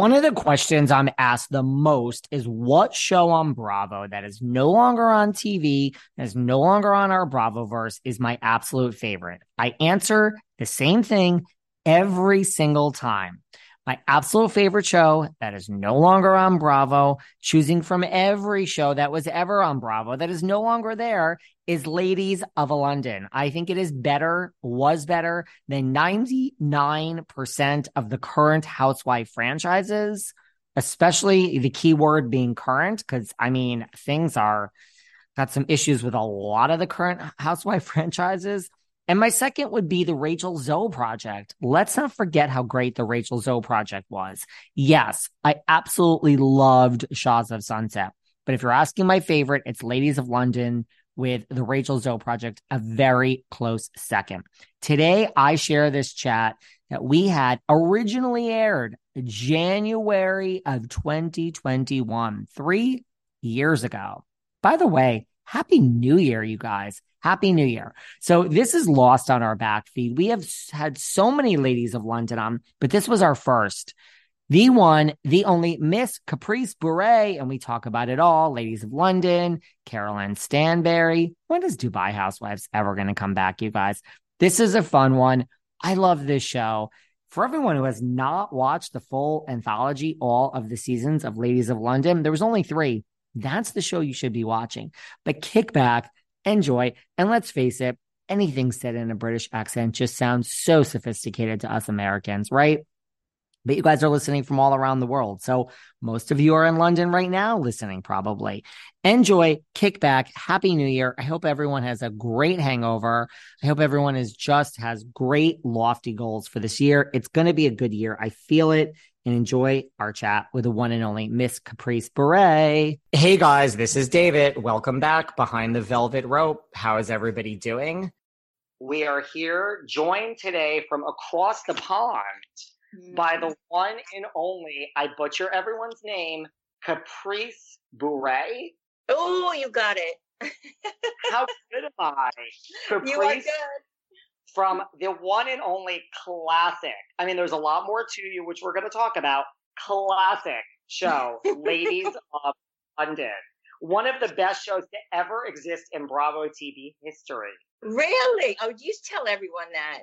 One of the questions I'm asked the most is what show on Bravo that is no longer on TV, that is no longer on our Bravoverse is my absolute favorite. I answer the same thing every single time. My absolute favorite show that is no longer on Bravo, choosing from every show that was ever on Bravo that is no longer there is Ladies of London. I think it is better, was better than 99% of the current housewife franchises, especially the keyword being current, because I mean, things are got some issues with a lot of the current housewife franchises. And my second would be the Rachel Zoe project. Let's not forget how great the Rachel Zoe project was. Yes, I absolutely loved Shahs of Sunset. But if you're asking my favorite, it's Ladies of London with the Rachel Zoe project a very close second. Today, I share this chat that we had originally aired January of 2021, three years ago. By the way, Happy New Year, you guys. Happy New Year. So this is lost on our back feed. We have had so many ladies of London on, but this was our first the one, the only Miss Caprice Bourret, and we talk about it all. Ladies of London, Caroline Stanbury. When is Dubai Housewives ever going to come back, you guys? This is a fun one. I love this show. For everyone who has not watched the full anthology, all of the seasons of Ladies of London, there was only three. That's the show you should be watching. But kick back, enjoy, and let's face it, anything said in a British accent just sounds so sophisticated to us Americans, right? But you guys are listening from all around the world. So most of you are in London right now listening, probably. Enjoy, kick back, happy new year. I hope everyone has a great hangover. I hope everyone is just has great lofty goals for this year. It's going to be a good year. I feel it and enjoy our chat with the one and only Miss Caprice Bourret. Hey guys, this is David. Welcome back behind the velvet rope. How is everybody doing? We are here joined today from across the pond by the mm. one and only, I butcher everyone's name, Caprice Bourret. Oh, you got it. How good am I? Caprice you are good. From the one and only classic. I mean, there's a lot more to you, which we're going to talk about. Classic show, Ladies of London. One of the best shows to ever exist in Bravo TV history. Really? Oh, you tell everyone that.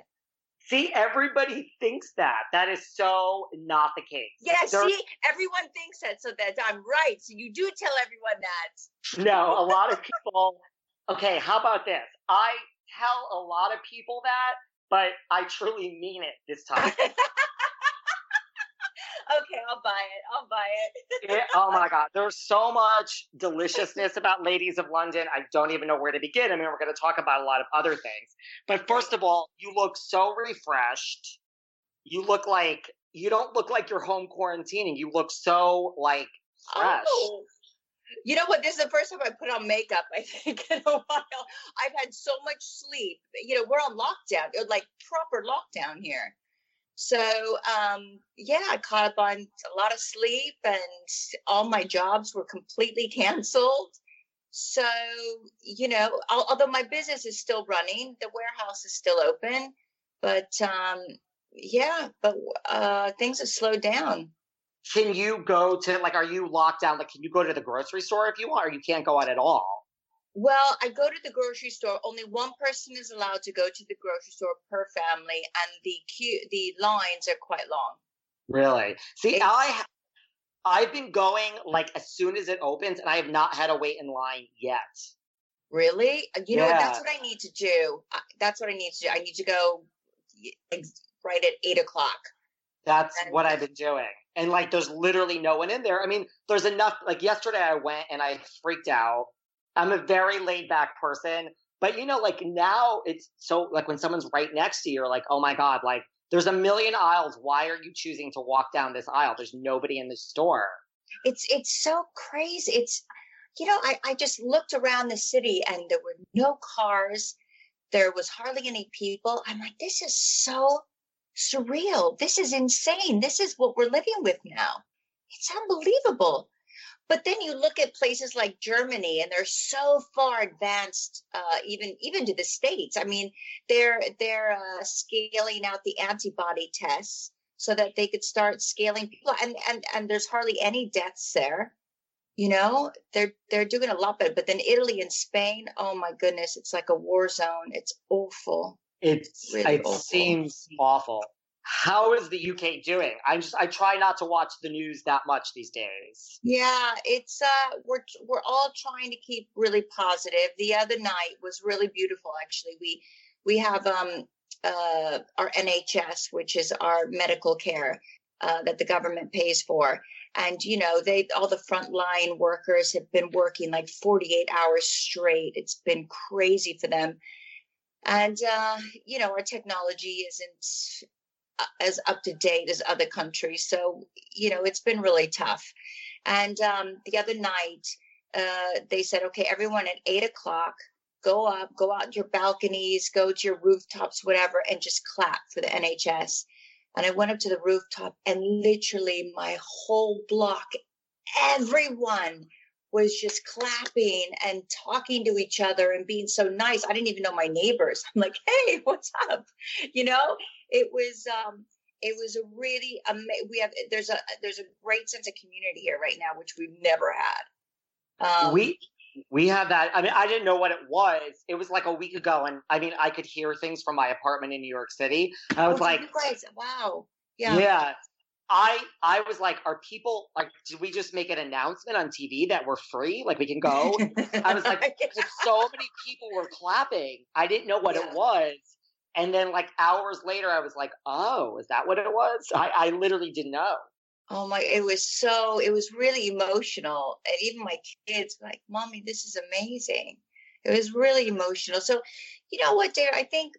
See, everybody thinks that. That is so not the case. Yeah, They're, see, everyone thinks that, so that I'm right. So you do tell everyone that. No, a lot of people. Okay, how about this? I tell a lot of people that, but I truly mean it this time. okay, I'll buy it. I'll buy it. it. Oh my God. There's so much deliciousness about Ladies of London. I don't even know where to begin. I mean, we're going to talk about a lot of other things. But first of all, you look so refreshed. You look like, you don't look like you're home quarantining. You look so like fresh. Oh. You know what? This is the first time I put on makeup, I think, in a while. I've had so much sleep. You know, we're on lockdown, like proper lockdown here. So um, yeah, I caught up on a lot of sleep, and all my jobs were completely canceled. So you know, although my business is still running, the warehouse is still open, but um, yeah, but uh, things have slowed down. Can you go to like? Are you locked down? Like, can you go to the grocery store if you want, or you can't go out at all? Well, I go to the grocery store. Only one person is allowed to go to the grocery store per family, and the queue, the lines are quite long. Really? See, I I've been going like as soon as it opens, and I have not had to wait in line yet. Really? Uh, you know, what? that's what I need to do. That's what I need to do. I need to go right at eight o'clock. That's and what I've been doing. And like, there's literally no one in there. I mean, there's enough. Like yesterday, I went and I freaked out. I'm a very laid back person, but you know, like now it's so like when someone's right next to you, you're like, oh my god, like there's a million aisles. Why are you choosing to walk down this aisle? There's nobody in the store. It's it's so crazy. It's you know, I, I just looked around the city and there were no cars. There was hardly any people. I'm like, this is so surreal. This is insane. This is what we're living with now. It's unbelievable. But then you look at places like Germany, and they're so far advanced, uh, even even to the states. I mean, they're they're uh, scaling out the antibody tests so that they could start scaling people, and and and there's hardly any deaths there. You know, they're they're doing a lot better. But then Italy and Spain, oh my goodness, it's like a war zone. It's awful. It's really it awful. seems awful how is the UK doing? I'm just I try not to watch the news that much these days. Yeah, it's uh we're we're all trying to keep really positive. The other night was really beautiful actually. We we have um uh our NHS, which is our medical care uh, that the government pays for. And you know, they all the frontline workers have been working like 48 hours straight. It's been crazy for them. And uh, you know, our technology isn't as up to date as other countries. So, you know, it's been really tough. And um, the other night, uh, they said, okay, everyone at eight o'clock, go up, go out your balconies, go to your rooftops, whatever, and just clap for the NHS. And I went up to the rooftop, and literally my whole block, everyone was just clapping and talking to each other and being so nice. I didn't even know my neighbors. I'm like, hey, what's up? You know, it was um it was a really amazing we have there's a there's a great sense of community here right now which we've never had um, we we have that i mean i didn't know what it was it was like a week ago and i mean i could hear things from my apartment in new york city i was oh, like wow yeah yeah I I was like, are people like? Did we just make an announcement on TV that we're free? Like we can go? I was like, so many people were clapping. I didn't know what yeah. it was, and then like hours later, I was like, oh, is that what it was? I, I literally didn't know. Oh my, it was so, it was really emotional. And even my kids like, mommy, this is amazing. It was really emotional. So, you know what, Dare, I think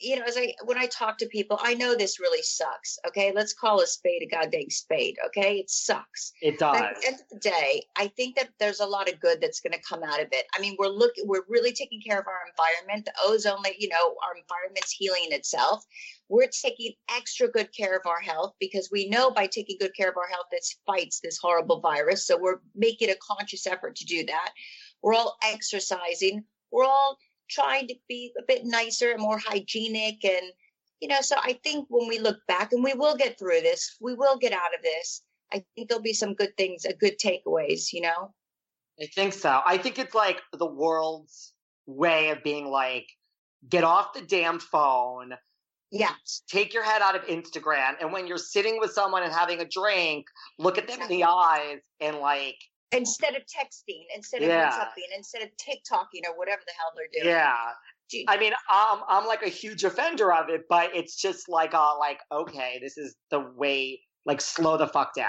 you know, as I when I talk to people, I know this really sucks. Okay, let's call a spade a goddamn spade. Okay, it sucks. It does. But at the end of the day, I think that there's a lot of good that's going to come out of it. I mean, we're looking, we're really taking care of our environment. The ozone, you know, our environment's healing itself. We're taking extra good care of our health because we know by taking good care of our health, this fights this horrible virus. So we're making a conscious effort to do that. We're all exercising. We're all trying to be a bit nicer and more hygienic and you know so i think when we look back and we will get through this we will get out of this i think there'll be some good things a good takeaways you know? I think so. I think it's like the world's way of being like get off the damn phone yeah. take your head out of instagram and when you're sitting with someone and having a drink look at them in the eyes and like instead of texting, instead of yeah. WhatsApping, instead of TikToking or whatever the hell they're doing. Yeah. I mean, I'm I'm like a huge offender of it, but it's just like uh like okay, this is the way like slow the fuck down.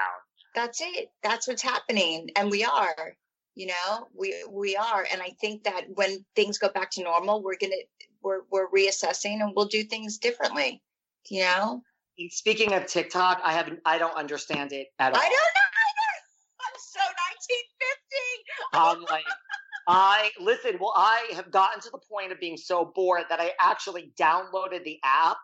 That's it. That's what's happening, and we are. You know, we we are, and I think that when things go back to normal, we're gonna we're we're reassessing and we'll do things differently. You know. Speaking of TikTok, I haven't I don't understand it at all. I don't know I'm like, I listen. Well, I have gotten to the point of being so bored that I actually downloaded the app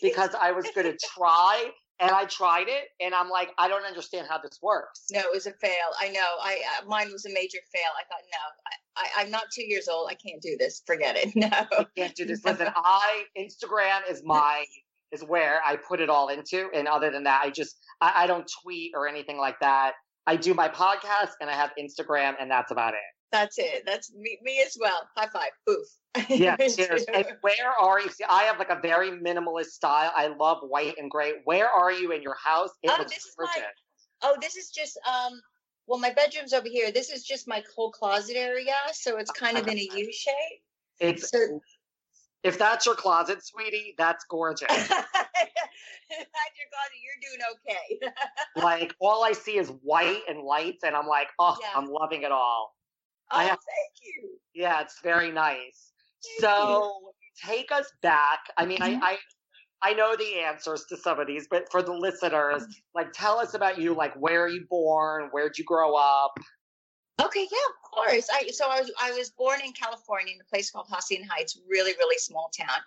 because I was going to try, and I tried it, and I'm like, I don't understand how this works. No, it was a fail. I know. I uh, mine was a major fail. I thought, no, I, I, am not two years old. I can't do this. Forget it. No, I can't do this. Listen, I Instagram is my is where I put it all into, and other than that, I just I, I don't tweet or anything like that. I do my podcast and I have Instagram, and that's about it. That's it. That's me, me as well. High five. Oof. Yeah, cheers. and where are you? See, I have like a very minimalist style. I love white and gray. Where are you in your house? It oh, this is my, oh, this is just um Well, my bedroom's over here. This is just my whole closet area, so it's kind of in a U shape. It's so, if that's your closet, sweetie, that's gorgeous. that's your closet. You're doing okay. like all I see is white and lights, and I'm like, oh, yeah. I'm loving it all. Oh, I have, thank you. Yeah, it's very nice. Thank so you. take us back. I mean, mm-hmm. I, I I know the answers to some of these, but for the listeners, mm-hmm. like tell us about you. Like, where are you born? Where'd you grow up? Okay, yeah, of course. I so I was I was born in California in a place called Hacienda Heights, really really small town,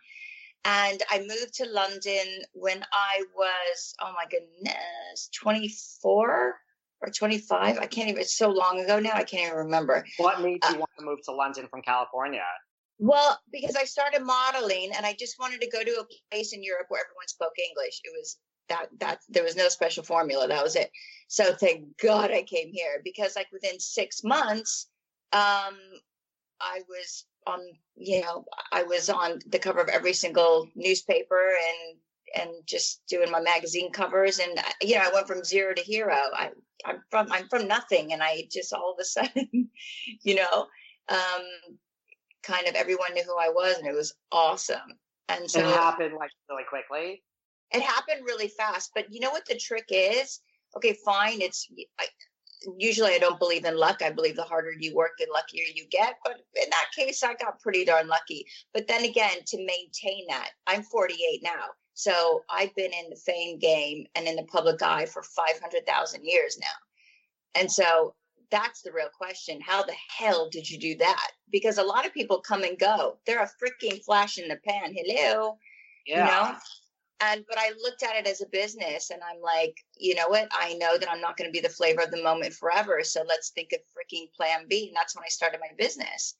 and I moved to London when I was oh my goodness, twenty four or twenty five. I can't even. It's so long ago now. I can't even remember. What made you uh, want to move to London from California? Well, because I started modeling and I just wanted to go to a place in Europe where everyone spoke English. It was that that there was no special formula. That was it. So thank God I came here because like within six months, um, I was on you know I was on the cover of every single newspaper and and just doing my magazine covers and you know I went from zero to hero. I I'm from I'm from nothing and I just all of a sudden, you know, um, kind of everyone knew who I was and it was awesome. And so it happened like really quickly. It happened really fast, but you know what the trick is? Okay, fine. It's I, usually I don't believe in luck. I believe the harder you work, the luckier you get. But in that case, I got pretty darn lucky. But then again, to maintain that, I'm 48 now. So I've been in the fame game and in the public eye for 500,000 years now. And so that's the real question. How the hell did you do that? Because a lot of people come and go. They're a freaking flash in the pan. Hello. Yeah. You know? And but i looked at it as a business and i'm like you know what? I know that i'm not going to be the flavor of the moment forever so let's think of freaking plan b. And that's when i started my business.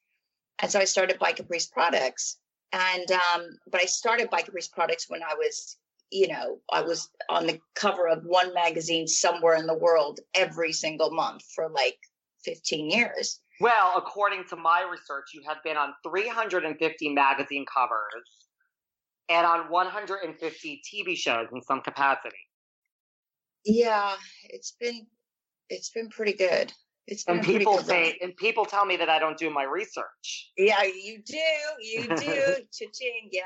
And so i started by caprice products. And um but i started by caprice products when i was you know i was on the cover of one magazine somewhere in the world every single month for like 15 years. Well according to my research you have been on 350 magazine covers and on 150 TV shows in some capacity. Yeah, it's been it's been pretty good. It's and people say, run. and people tell me that I don't do my research. Yeah, you do, you do. Cha-ching, yeah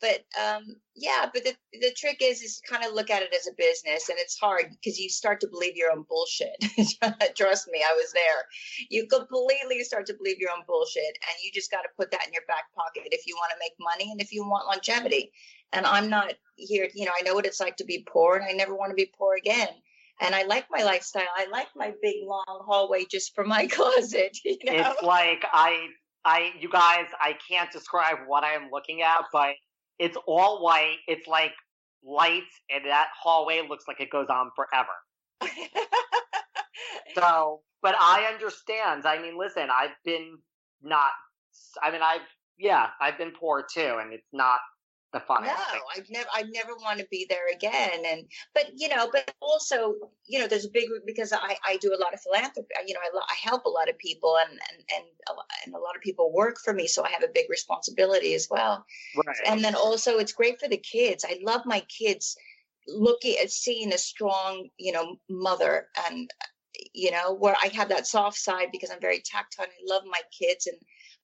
but um, yeah but the, the trick is is kind of look at it as a business and it's hard because you start to believe your own bullshit trust me i was there you completely start to believe your own bullshit and you just got to put that in your back pocket if you want to make money and if you want longevity and i'm not here you know i know what it's like to be poor and i never want to be poor again and I like my lifestyle. I like my big long hallway just for my closet. You know? It's like I, I, you guys, I can't describe what I am looking at, but it's all white. It's like lights, and that hallway looks like it goes on forever. so, but I understand. I mean, listen, I've been not. I mean, I've yeah, I've been poor too, and it's not the fun. No, I've never, I never want to be there again. And, but you know, but also, you know, there's a big because I, I do a lot of philanthropy. You know, I, I help a lot of people, and and and a, lot, and a lot of people work for me, so I have a big responsibility as well. Right. And then also, it's great for the kids. I love my kids looking at seeing a strong, you know, mother, and you know, where I have that soft side because I'm very tactile. and I love my kids and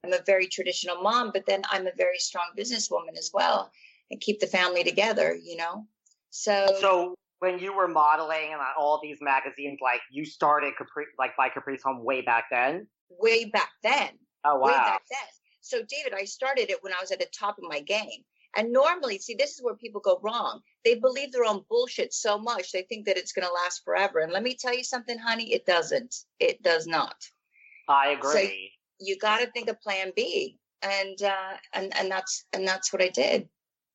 I'm a very traditional mom, but then I'm a very strong businesswoman as well and keep the family together, you know? So, so when you were modeling and on all these magazines, like you started Capri, like by Caprice Home way back then? Way back then. Oh, wow. Way back then. So, David, I started it when I was at the top of my game. And normally, see, this is where people go wrong. They believe their own bullshit so much, they think that it's going to last forever. And let me tell you something, honey, it doesn't. It does not. I agree. You got to think of plan B. And, uh, and, and that's, and that's what I did.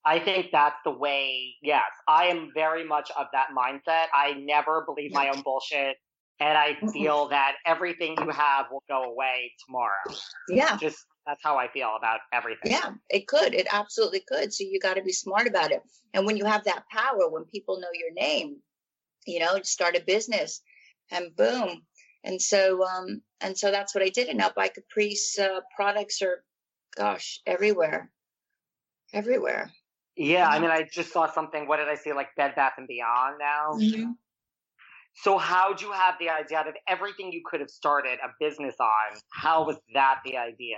I think that's the way. Yes, I am very much of that mindset. I never believe my own bullshit. And I mm-hmm. feel that everything you have will go away tomorrow. Yeah. Just that's how I feel about everything. Yeah, it could. It absolutely could. So you got to be smart about it. And when you have that power, when people know your name, you know, start a business and boom, and so um and so that's what I did. And now by Caprice uh, products are, gosh, everywhere, everywhere. Yeah, I mean, I just saw something. What did I see? Like Bed Bath and Beyond now. Mm-hmm. So how'd you have the idea out of everything you could have started a business on? How was that the idea?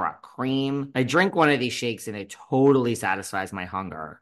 cream. I drink one of these shakes and it totally satisfies my hunger.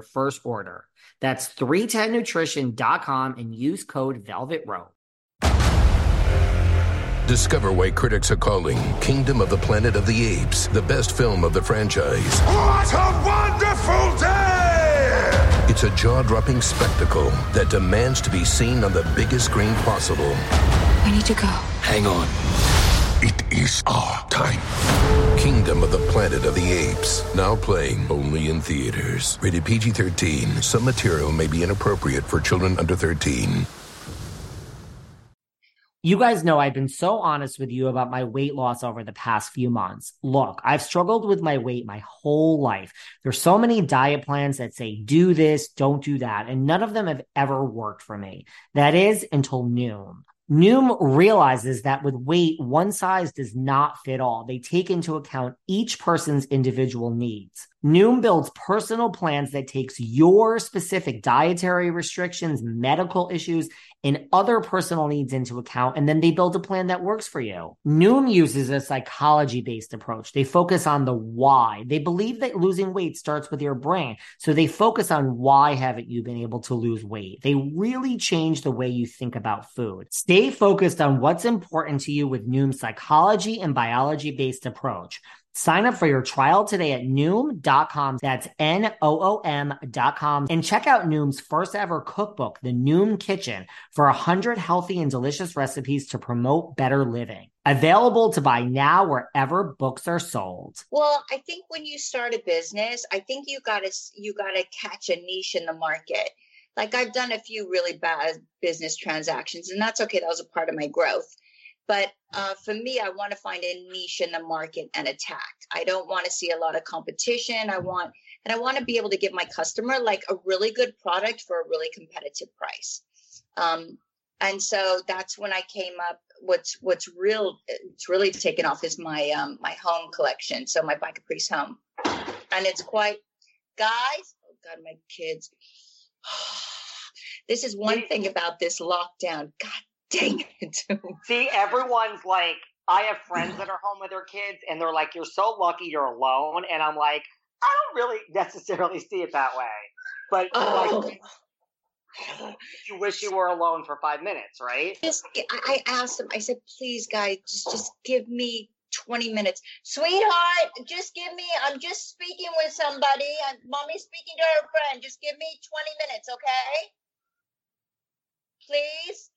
first order. That's 310nutrition.com and use code Velvet Rope. Discover why critics are calling Kingdom of the Planet of the Apes the best film of the franchise. What a wonderful day! It's a jaw dropping spectacle that demands to be seen on the biggest screen possible. We need to go. Hang on. It is our time. Kingdom of the Planet of the Apes. Now playing only in theaters. Rated PG 13. Some material may be inappropriate for children under 13. You guys know I've been so honest with you about my weight loss over the past few months. Look, I've struggled with my weight my whole life. There's so many diet plans that say do this, don't do that, and none of them have ever worked for me. That is until Noom. Noom realizes that with weight, one size does not fit all. They take into account each person's individual needs. Noom builds personal plans that takes your specific dietary restrictions, medical issues, and other personal needs into account, and then they build a plan that works for you. Noom uses a psychology based approach. They focus on the why. They believe that losing weight starts with your brain. So they focus on why haven't you been able to lose weight? They really change the way you think about food. Stay focused on what's important to you with Noom's psychology and biology based approach. Sign up for your trial today at Noom.com. That's N-O-O-M.com. And check out Noom's first ever cookbook, The Noom Kitchen, for a hundred healthy and delicious recipes to promote better living. Available to buy now wherever books are sold. Well, I think when you start a business, I think you gotta you gotta catch a niche in the market. Like I've done a few really bad business transactions, and that's okay. That was a part of my growth. But uh, for me, I want to find a niche in the market and attack. I don't want to see a lot of competition. I want, and I want to be able to give my customer like a really good product for a really competitive price. Um, and so that's when I came up. What's what's real? It's really taken off is my um, my home collection. So my By Caprice home, and it's quite, guys. Oh God, my kids. this is one thing about this lockdown. God dang it. See, everyone's like, I have friends that are home with their kids, and they're like, "You're so lucky you're alone," and I'm like, I don't really necessarily see it that way, but Oh. like, you wish you were alone for five minutes, right? just I asked them, I said, please guys, just just give me 20 minutes. Sweetheart, just give me, I'm just speaking with somebody. And mommy's speaking to her friend. Just give me 20 minutes, okay? Please.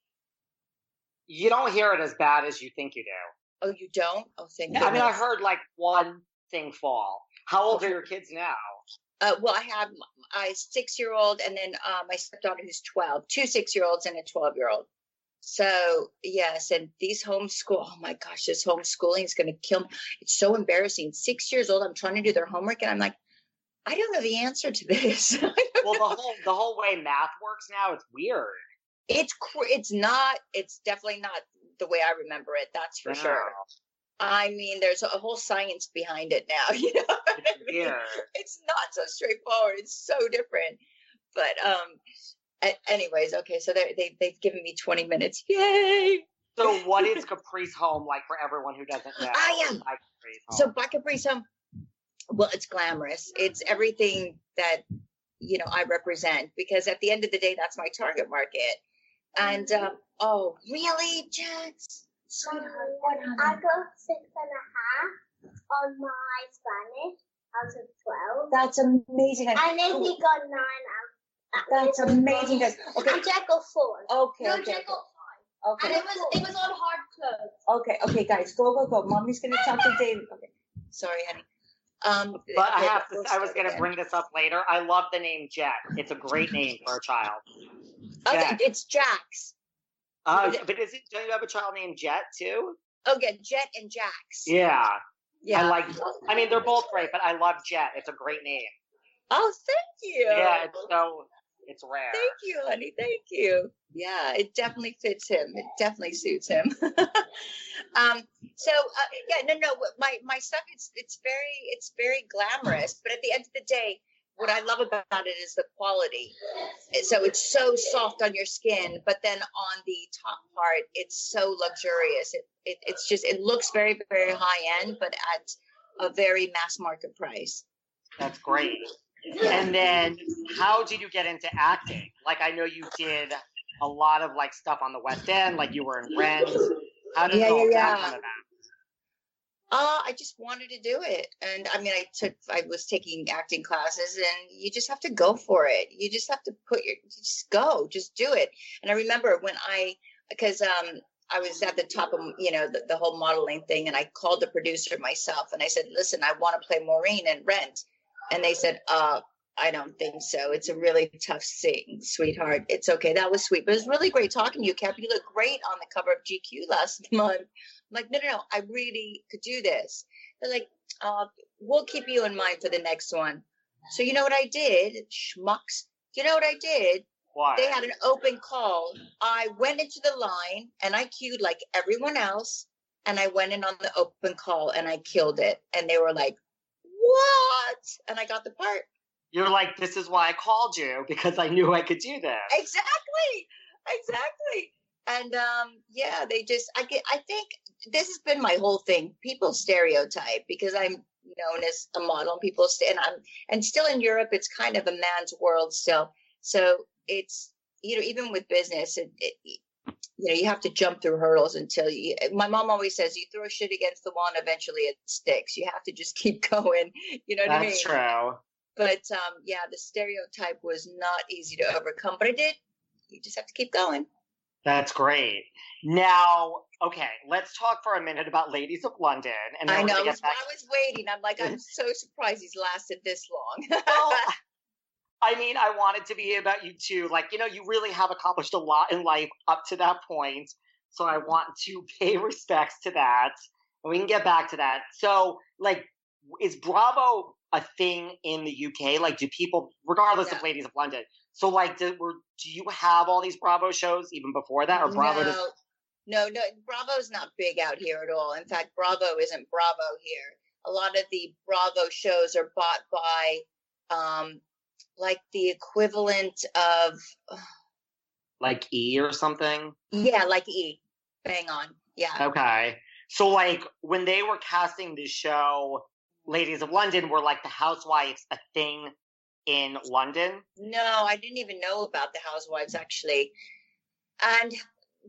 You don't hear it as bad as you think you do. Oh, you don't? Oh, thank I mean, I heard like one thing fall. How old are your kids now? Uh, well, I have my six year old and then uh, my stepdaughter who's 12, two six year olds and a 12 year old. So, yes, and these homeschool, oh my gosh, this homeschooling is going to kill me. It's so embarrassing. Six years old, I'm trying to do their homework and I'm like, I don't know the answer to this. Well, the whole the whole way math works now, it's weird. It's it's not it's definitely not the way I remember it. That's for sure. I mean, there's a whole science behind it now. You know, what I It's mean? weird. it's not so straightforward. It's so different. But um, anyways, okay. So they they they've given me 20 minutes. Yay! So, what is Caprice Home like for everyone who doesn't know? I am. Home. So Black Caprice Home, well, it's glamorous. It's everything that you know I represent because at the end of the day, that's my target market. And um, oh, really, Jax? Sweetheart, what? I got six and a half on my Spanish out of twelve. That's amazing. And then he got nine out. That's amazing, guys. Okay. And Jack got four. Okay, No, okay, Jack got five. okay. And it was it was on hard clothes. Okay, okay, guys, go, go, go. Mommy's gonna talk to Dave. Okay, sorry, honey. Um, But I have to. I was going to bring this up later. I love the name Jet. It's a great name for a child. Okay, it's Jax. Uh, Is but is it? Don't you have a child named Jet too? Oh, yeah, Jet and Jax. Yeah. yeah. I like. I mean, they're both great, but I love Jet. It's a great name. Oh, thank you. Yeah, it's so. It's rare. Thank you, honey. Thank you. Yeah, it definitely fits him. It definitely suits him. um, so uh, yeah, no, no. My my stuff. It's it's very it's very glamorous, but at the end of the day, what I love about it is the quality. So it's so soft on your skin, but then on the top part, it's so luxurious. It, it it's just it looks very very high end, but at a very mass market price. That's great. And then, how did you get into acting? Like, I know you did a lot of like stuff on the West End. Like, you were in Rent. How did Yeah, all yeah, that yeah. come about? Uh, I just wanted to do it. And I mean, I took, I was taking acting classes and you just have to go for it. You just have to put your, just go, just do it. And I remember when I, because, um, I was at the top of, you know, the, the whole modeling thing and I called the producer myself and I said, listen, I want to play Maureen in Rent. And they said, uh, I don't think so. It's a really tough thing, sweetheart. It's okay. That was sweet. But it was really great talking to you, Cap. You look great on the cover of GQ last month. I'm like, no, no, no. I really could do this. They're like, uh, we'll keep you in mind for the next one. So you know what I did? Schmucks. You know what I did? Why? They had an open call. I went into the line and I queued like everyone else. And I went in on the open call and I killed it. And they were like, what? And I got the part. You're like, this is why I called you because I knew I could do this. Exactly. Exactly. And um, yeah, they just I get I think this has been my whole thing. People stereotype because I'm known as a model and people st- and I'm and still in Europe it's kind of a man's world still. So it's you know, even with business, it, it you know, you have to jump through hurdles until you my mom always says you throw shit against the wall and eventually it sticks. You have to just keep going. You know what I mean? That's true. but um, yeah, the stereotype was not easy to overcome, but I did. You just have to keep going. That's great. Now, okay, let's talk for a minute about Ladies of London. And I know. I get was, back- I was waiting. I'm like, I'm so surprised he's lasted this long. well, I mean, I wanted to be about you too. Like, you know, you really have accomplished a lot in life up to that point. So I mm-hmm. want to pay respects to that. And we can get back to that. So, like, is Bravo a thing in the UK? Like, do people, regardless of Ladies of London, so like, do, were, do you have all these Bravo shows even before that, or Bravo? no, Just, no, no. Bravo's not big out here at all. In fact, Bravo isn't Bravo here. A lot of the Bravo shows are bought by, um, like the equivalent of, like E or something? yeah, like E. Bang on. Yeah. Okay. So like when they were casting the show Ladies of London, were like the housewives a thing in London? No, I didn't even know about the housewives actually. And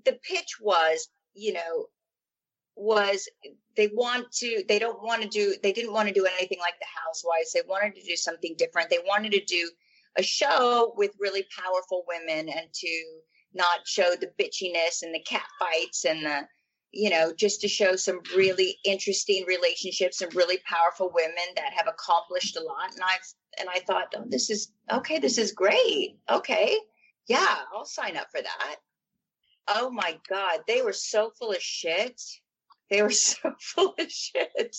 the pitch was, you know, was they want to they don't want to do they didn't want to do anything like the housewives. They wanted to do something different. They wanted to do a show with really powerful women and to not show the bitchiness and the cat fights and the you know, just to show some really interesting relationships and really powerful women that have accomplished a lot. And I've and I thought, oh, this is okay, this is great. Okay. Yeah, I'll sign up for that. Oh my God. They were so full of shit. They were so full of shit.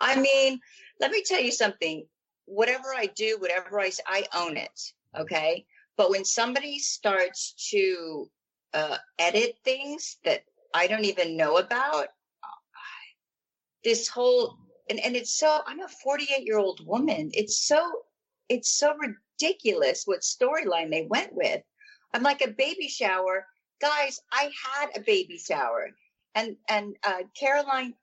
I mean, let me tell you something. Whatever I do, whatever I I own it. Okay. But when somebody starts to uh, edit things that I don't even know about, this whole and, and it's so i'm a 48 year old woman. It's so it's so ridiculous what storyline they went with. I'm like a baby shower. Guys i had a baby shower. And and uh caroline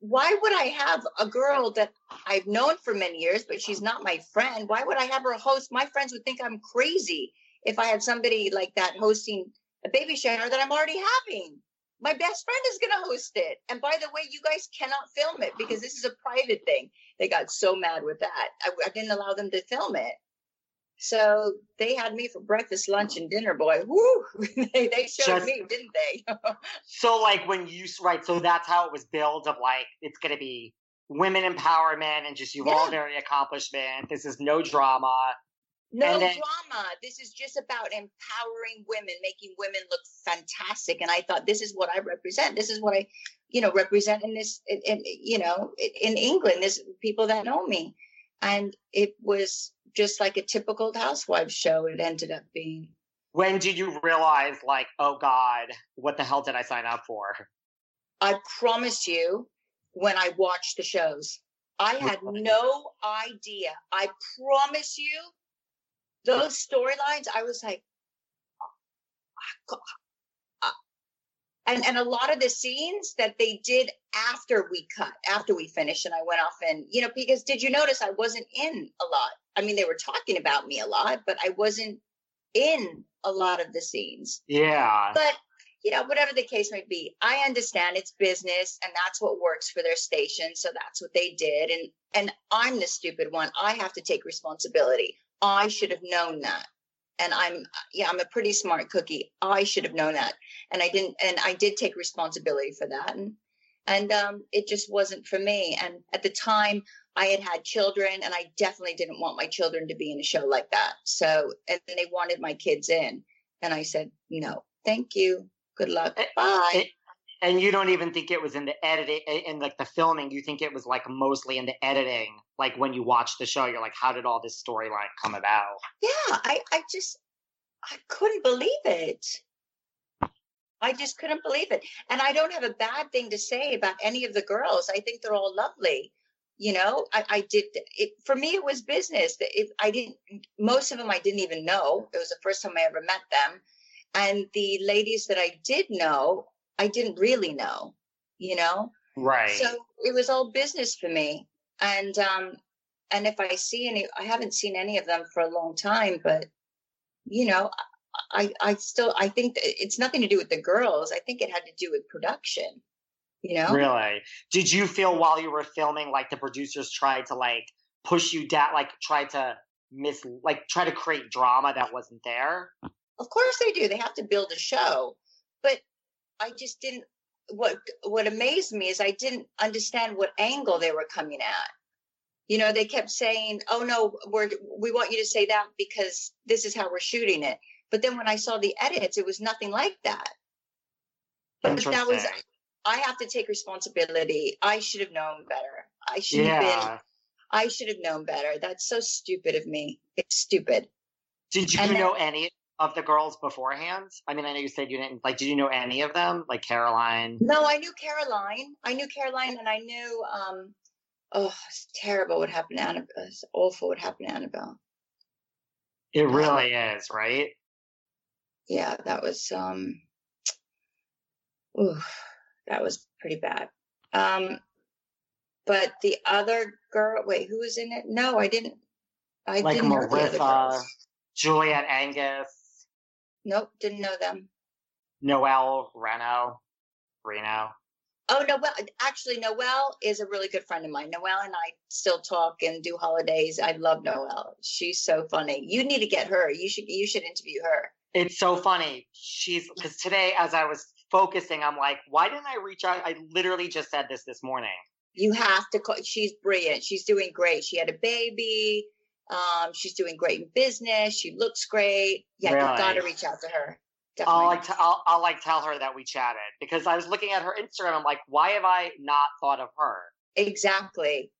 why would i have a girl that i've known for many years but she's not my friend? Why would i have her host? My friends would think i'm crazy if I had somebody like that hosting a baby shower that I'm already having. My best friend is going to host it. And by the way, you guys cannot film it because this is a private thing. They got so mad with that. I, I didn't allow them to film it. So they had me for breakfast, lunch, and dinner, boy. Woo! they, they showed Just, me, didn't they? so, like, when you, right, so that's how it was built of like, it's going to be women empowerment and just you've yeah. all very accomplishment. This is no drama. No then, drama. This is just about empowering women, making women look fantastic. And I thought this is what I represent. This is what I, you know, represent in this, in, in you know, in England. There's people that know me, and it was just like a typical housewives show. It ended up being. When did you realize, like, oh God, what the hell did I sign up for? I promise you, when I watched the shows, I had no idea. I promise you, those storylines, I was like, oh, and and a lot of the scenes that they did after we cut, after we finished, and I went off and you know because did you notice I wasn't in a lot? I mean, they were talking about me a lot, but I wasn't in a lot of the scenes. Yeah. But you know, whatever the case may be, I understand it's business and that's what works for their station, so that's what they did. And and I'm the stupid one. I have to take responsibility. I should have known that. And i'm yeah i'm a pretty smart cookie. I should have known that. And i didn't and i did take responsibility for that. And and um, it just wasn't for me. And at the time i had had children and i definitely didn't want my children to be in a show like that. So and they wanted my kids in. And i said no thank you. Good luck. Bye and you don't even think it was in the editing in like the filming you think it was like mostly in the editing like when you watch the show you're like how did all this storyline come about? Yeah i i just i couldn't believe it. I just couldn't believe it. And i don't have a bad thing to say about any of the girls. I think they're all lovely. You know i, I did it for me it was business. It, i didn't most of them i didn't even know. It was the first time i ever met them. And the ladies that i did know I didn't really know, you know? Right. So it was all business for me. And um and if I see any I haven't seen any of them for a long time, but you know, I I still I think it's nothing to do with the girls. I think it had to do with production. You know? Really? Did you feel while you were filming like the producers tried to like push you down like try to miss like try to create drama that wasn't there? Of course they do. They have to build a show. But I just didn't. What what amazed me is I didn't understand what angle they were coming at. You know, they kept saying, "Oh no, we're we want you to say that because this is how we're shooting it." But then when I saw the edits, it was nothing like that. But that was I have to take responsibility. I should have known better. I should yeah. have been I should have known better. That's so stupid of me. It's stupid. Did you and know then, any of the girls beforehand? I mean, I know you said you didn't like. Did you know any of them, like Caroline? No, I knew Caroline. I knew Caroline, and I knew. um Oh, it's terrible what happened to Annabelle. It's awful what happened to Annabelle. It really um, is, right? Yeah, that was. um Ooh, that was pretty bad. Um But the other girl, wait, who was in it? No, I didn't. I like didn't Marissa, Juliet Angus. Nope, didn't know them. Noelle Reno. Reno. Oh, Noelle. Actually, Noelle is a really good friend of mine. Noelle and I still talk and do holidays. I love Noelle. She's so funny. You need to get her. You should. You should interview her. It's so funny. She's because today, as I was focusing, I'm like, why didn't I reach out? I literally just said this this morning. You have to call. She's brilliant. She's doing great. She had a baby. Um, she's doing great in business. She looks great. Yeah, really? you got to reach out to her. Definitely. I'll like t- I'll, I'll like tell her that we chatted because I was looking at her Instagram. I'm like, why have I not thought of her? Exactly.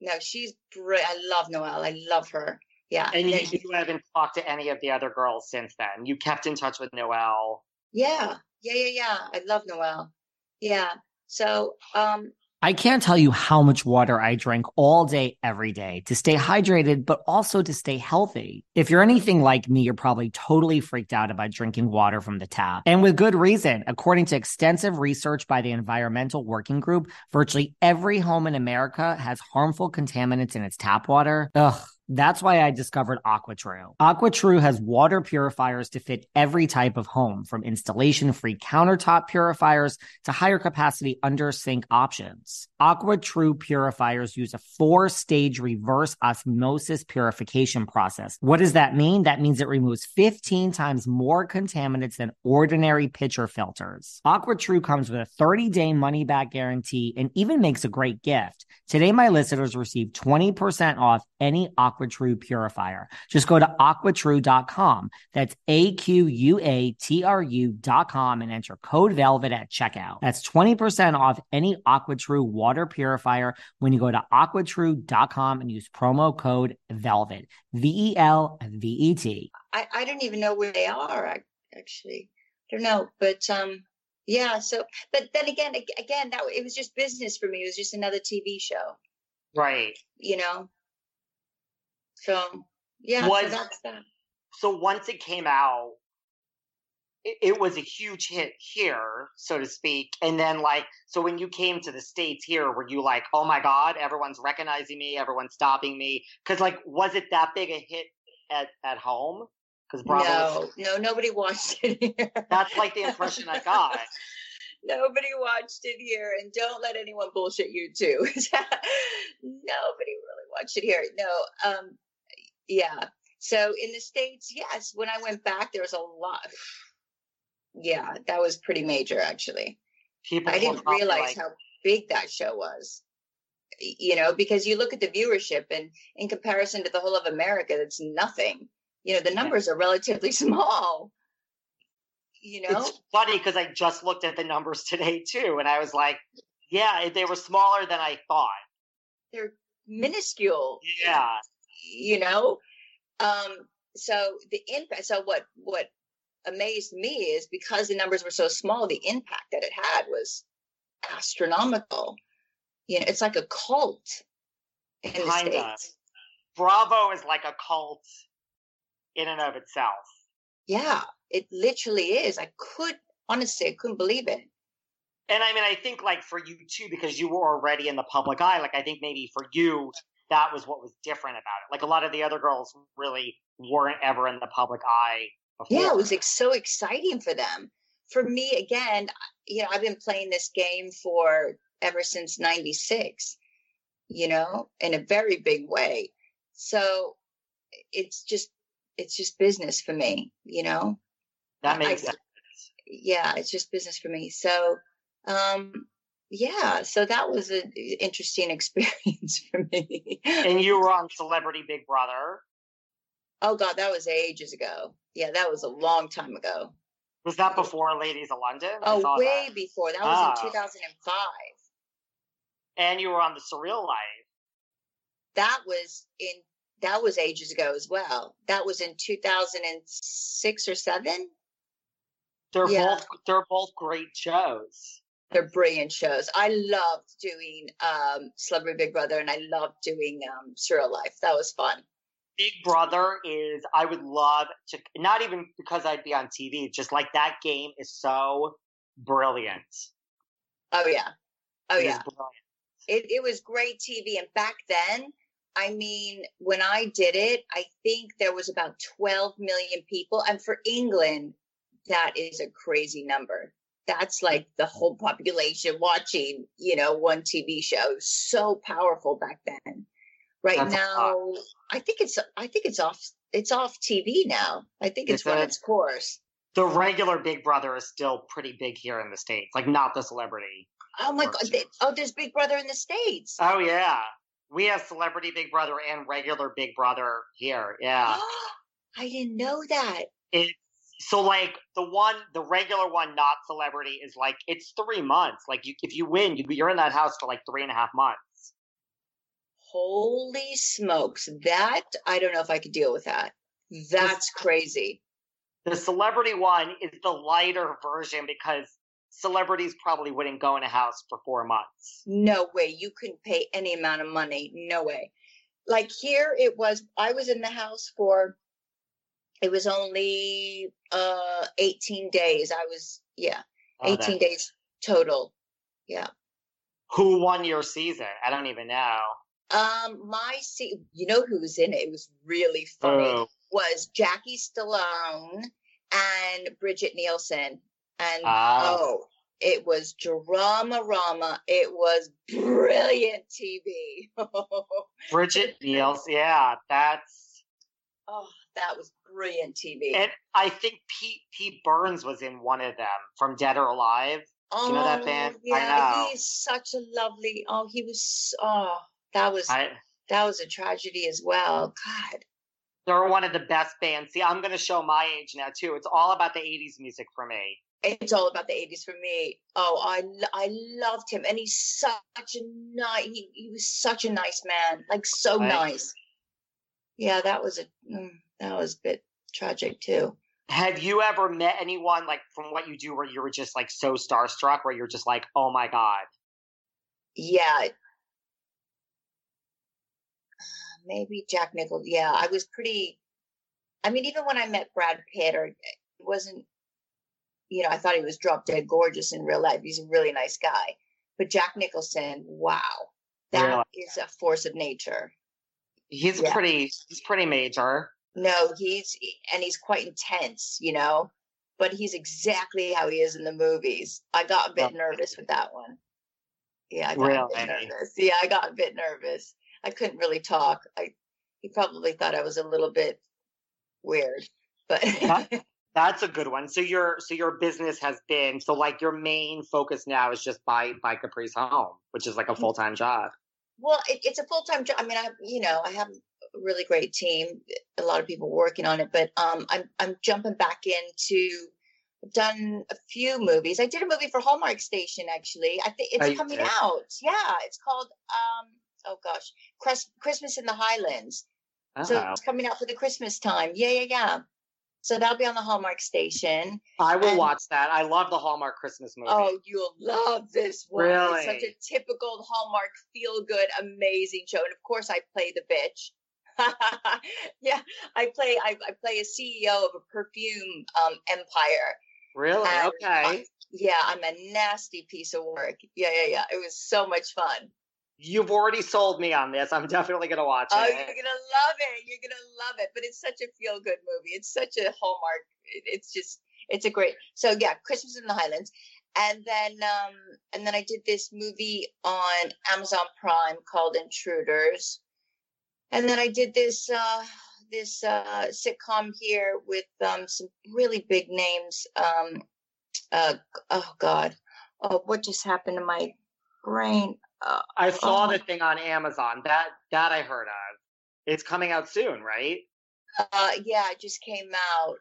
No, she's. I love Noelle. I love her. Yeah. And you, you haven't talked to any of the other girls since then. You kept in touch with Noelle. Yeah. Yeah. Yeah. Yeah. I love Noelle. Yeah. So, um, I can't tell you how much water I drink all day, every day to stay hydrated, but also to stay healthy. If you're anything like me, you're probably totally freaked out about drinking water from the tap. And with good reason. According to extensive research by the Environmental Working Group, virtually every home in America has harmful contaminants in its tap water. Ugh. That's why I discovered AquaTru. AquaTru has water purifiers to fit every type of home, from installation free countertop purifiers to higher capacity under sink options. AquaTru purifiers use a four stage reverse osmosis purification process. What does that mean? That means it removes 15 times more contaminants than ordinary pitcher filters. AquaTru comes with a 30 day money back guarantee and even makes a great gift. Today, my listeners receive 20% off any AquaTru purifier. Just go to aquatrue.com. That's A Q U A T R U.com and enter code VELVET at checkout. That's 20% off any AquaTru water purifier when you go to aquatrue.com and use promo code VELVET. V E L V E T. I, I don't even know where they are ac- actually. I don't know, but um, yeah. So, but then again, again, that it was just business for me. It was just another TV show, Right. you know. So yeah, so that's that. So once it came out, it, it was a huge hit here, so to speak. And then, like, so when you came to the States here, were you like, oh my God, everyone's recognizing me, everyone's stopping me? Because, like, was it that big a hit at, at home? Because Bravo was No, no, nobody watched it here. That's like the impression I got. Nobody watched it here, and don't let anyone bullshit you too. Nobody really watched it here. No, um, yeah. So in the states, yes. When I went back, there was a lot. Yeah, that was pretty major, actually. People I didn't realize like, how big that show was. You know, because you look at the viewership, and in comparison to the whole of America, that's nothing. You know, the numbers are relatively small. You know, It's funny because I just looked at the numbers today too, and I was like, yeah, they were smaller than I thought. they're minuscule. Yeah. You know? Um so the impact so what what amazed me is because the numbers were so small the impact that it had was astronomical. You know it's like a cult in the Kinda. states. Bravo is like a cult in and of itself. yeah it literally is. I could honestly i couldn't believe it. And I mean, I think like for you too, because you were already in the public eye, like I think maybe for you, that was what was different about it. Like a lot of the other girls really weren't ever in the public eye before. yeah it was like so exciting for them for me again you know i've been playing this game for ever since 96 you know in a very big way so it's just it's just business for me you know that makes I- sense. yeah it's just business for me so um yeah so that was an interesting experience for me And you were on Celebrity Big Brother. oh god that was ages ago yeah that was a long time ago Was that before Ladies of London? Oh, way that. before. That was Ah. in 2005. And you were on the Surreal Life. That was in that was ages ago as well. That was in 2006 or 7. They're Yeah. both they're both great shows. They're brilliant shows. I loved doing um Celebrity Big Brother and I loved doing um Surreal Life. That was fun. Big Brother is I would love to not even because I'd be on TV, just like that game is so brilliant. Oh yeah. Oh It yeah. It it was great TV and back then I mean, when I did it, I think there was about 12 million people. And for England, that is a crazy number. That's like the whole population watching, you know, one TV show. So powerful back then. Right That's now, I think it's I think it's off it's off TV now. I think it's Is run it? its course. The regular Big Brother is still pretty big here in the States, like not the celebrity. Oh my god! They, oh, there's Big Brother in the states. Oh yeah. We have celebrity Big Brother and regular Big Brother here. Yeah. I didn't know that. It's so like the one the regular one, not celebrity, is like it's three months. Like you if you win, you you're in that house for like three and a half months. Holy smokes. That, I don't know if I could deal with that. That's crazy. The celebrity one is the lighter version because celebrities probably wouldn't go in a house for four months. No way. You couldn't pay any amount of money. No way. Like here, it was, I was in the house for, it was only uh 18 days. I was, yeah, Oh, 18 that- days total. Yeah. Who won your season? I don't even know. Um, my see, you know who was in it? It was really funny. Oh. Was Jackie Stallone and Brigitte Nielsen, and Ah. oh, it was drama rama. It was brilliant TV. Bridget Niels, yeah, that's. oh, that was brilliant TV. And I think Pete Pete Burns was in one of them from Dead or Alive. oh, you know that band? I Yeah, he's such a lovely. Oh, he was. Oh, that was I, that was a tragedy as well. God. they're one of the best bands. See, I'm going to show my age now too. It's all about the '80s music for me. it's all about the 80s for me. Oh, I I loved him, and he's such a nice. He he was such a nice man, like so nice. Yeah, that was a mm, that was a bit tragic too. Have you ever met anyone like from what you do where you were just like so starstruck, where you're just like, oh my god? Yeah, Uh, maybe Jack Nichols. Yeah, I was pretty. I mean, even when I met Brad Pitt, or it wasn't. You know, I thought he was drop dead gorgeous in real life. He's a really nice guy, but Jack Nicholson, wow, that is Really? a force of nature. He's Yeah. pretty. He's pretty major. No, he's and he's quite intense, you know, but he's exactly how he is in the movies. I got a bit nervous with that one. Yeah, I got a bit Really? nervous. Yeah, I got a bit nervous. I couldn't really talk. I he probably thought I was a little bit weird, but That- That's a good one. So your so your business has been so like your main focus now is just by by Caprice Home, which is like a mm-hmm. full time job. Well, it, it's a full time job. I mean, I you know I have really great team, a lot of people working on it, but um, I'm I'm jumping back into. I've done a few movies. I did a movie for Hallmark Station actually. I think Oh, it's you coming did? out. Yeah, it's called um oh gosh, Chris, Christmas in the Highlands. So Oh. it's coming out for the Christmas time. Yeah, yeah, yeah. So that'll be on the Hallmark Station. I will and- watch that. I love the Hallmark Christmas movie. Oh, you'll love this one. It's such a typical Hallmark feel good, amazing show. And of course, I play the bitch. yeah, I play. I, I play a CEO of a perfume um, empire. really? and, Okay. Yeah, I'm a nasty piece of work. Yeah, yeah, yeah. It was so much fun. You've already sold me on this. I'm definitely gonna watch Oh, it. Oh, you're gonna love it. You're gonna love it. But it's such a feel good movie. It's such a hallmark. It's just it's a great. So yeah, Christmas in the Highlands, and then um and then I did this movie on Amazon Prime called Intruders, and then I did this uh this uh sitcom here with um some really big names. Um, uh oh God, oh what just happened to my brain? Uh, I saw Oh. the thing on Amazon. That that I heard of. It's coming out soon, right? Uh, yeah, it just came out.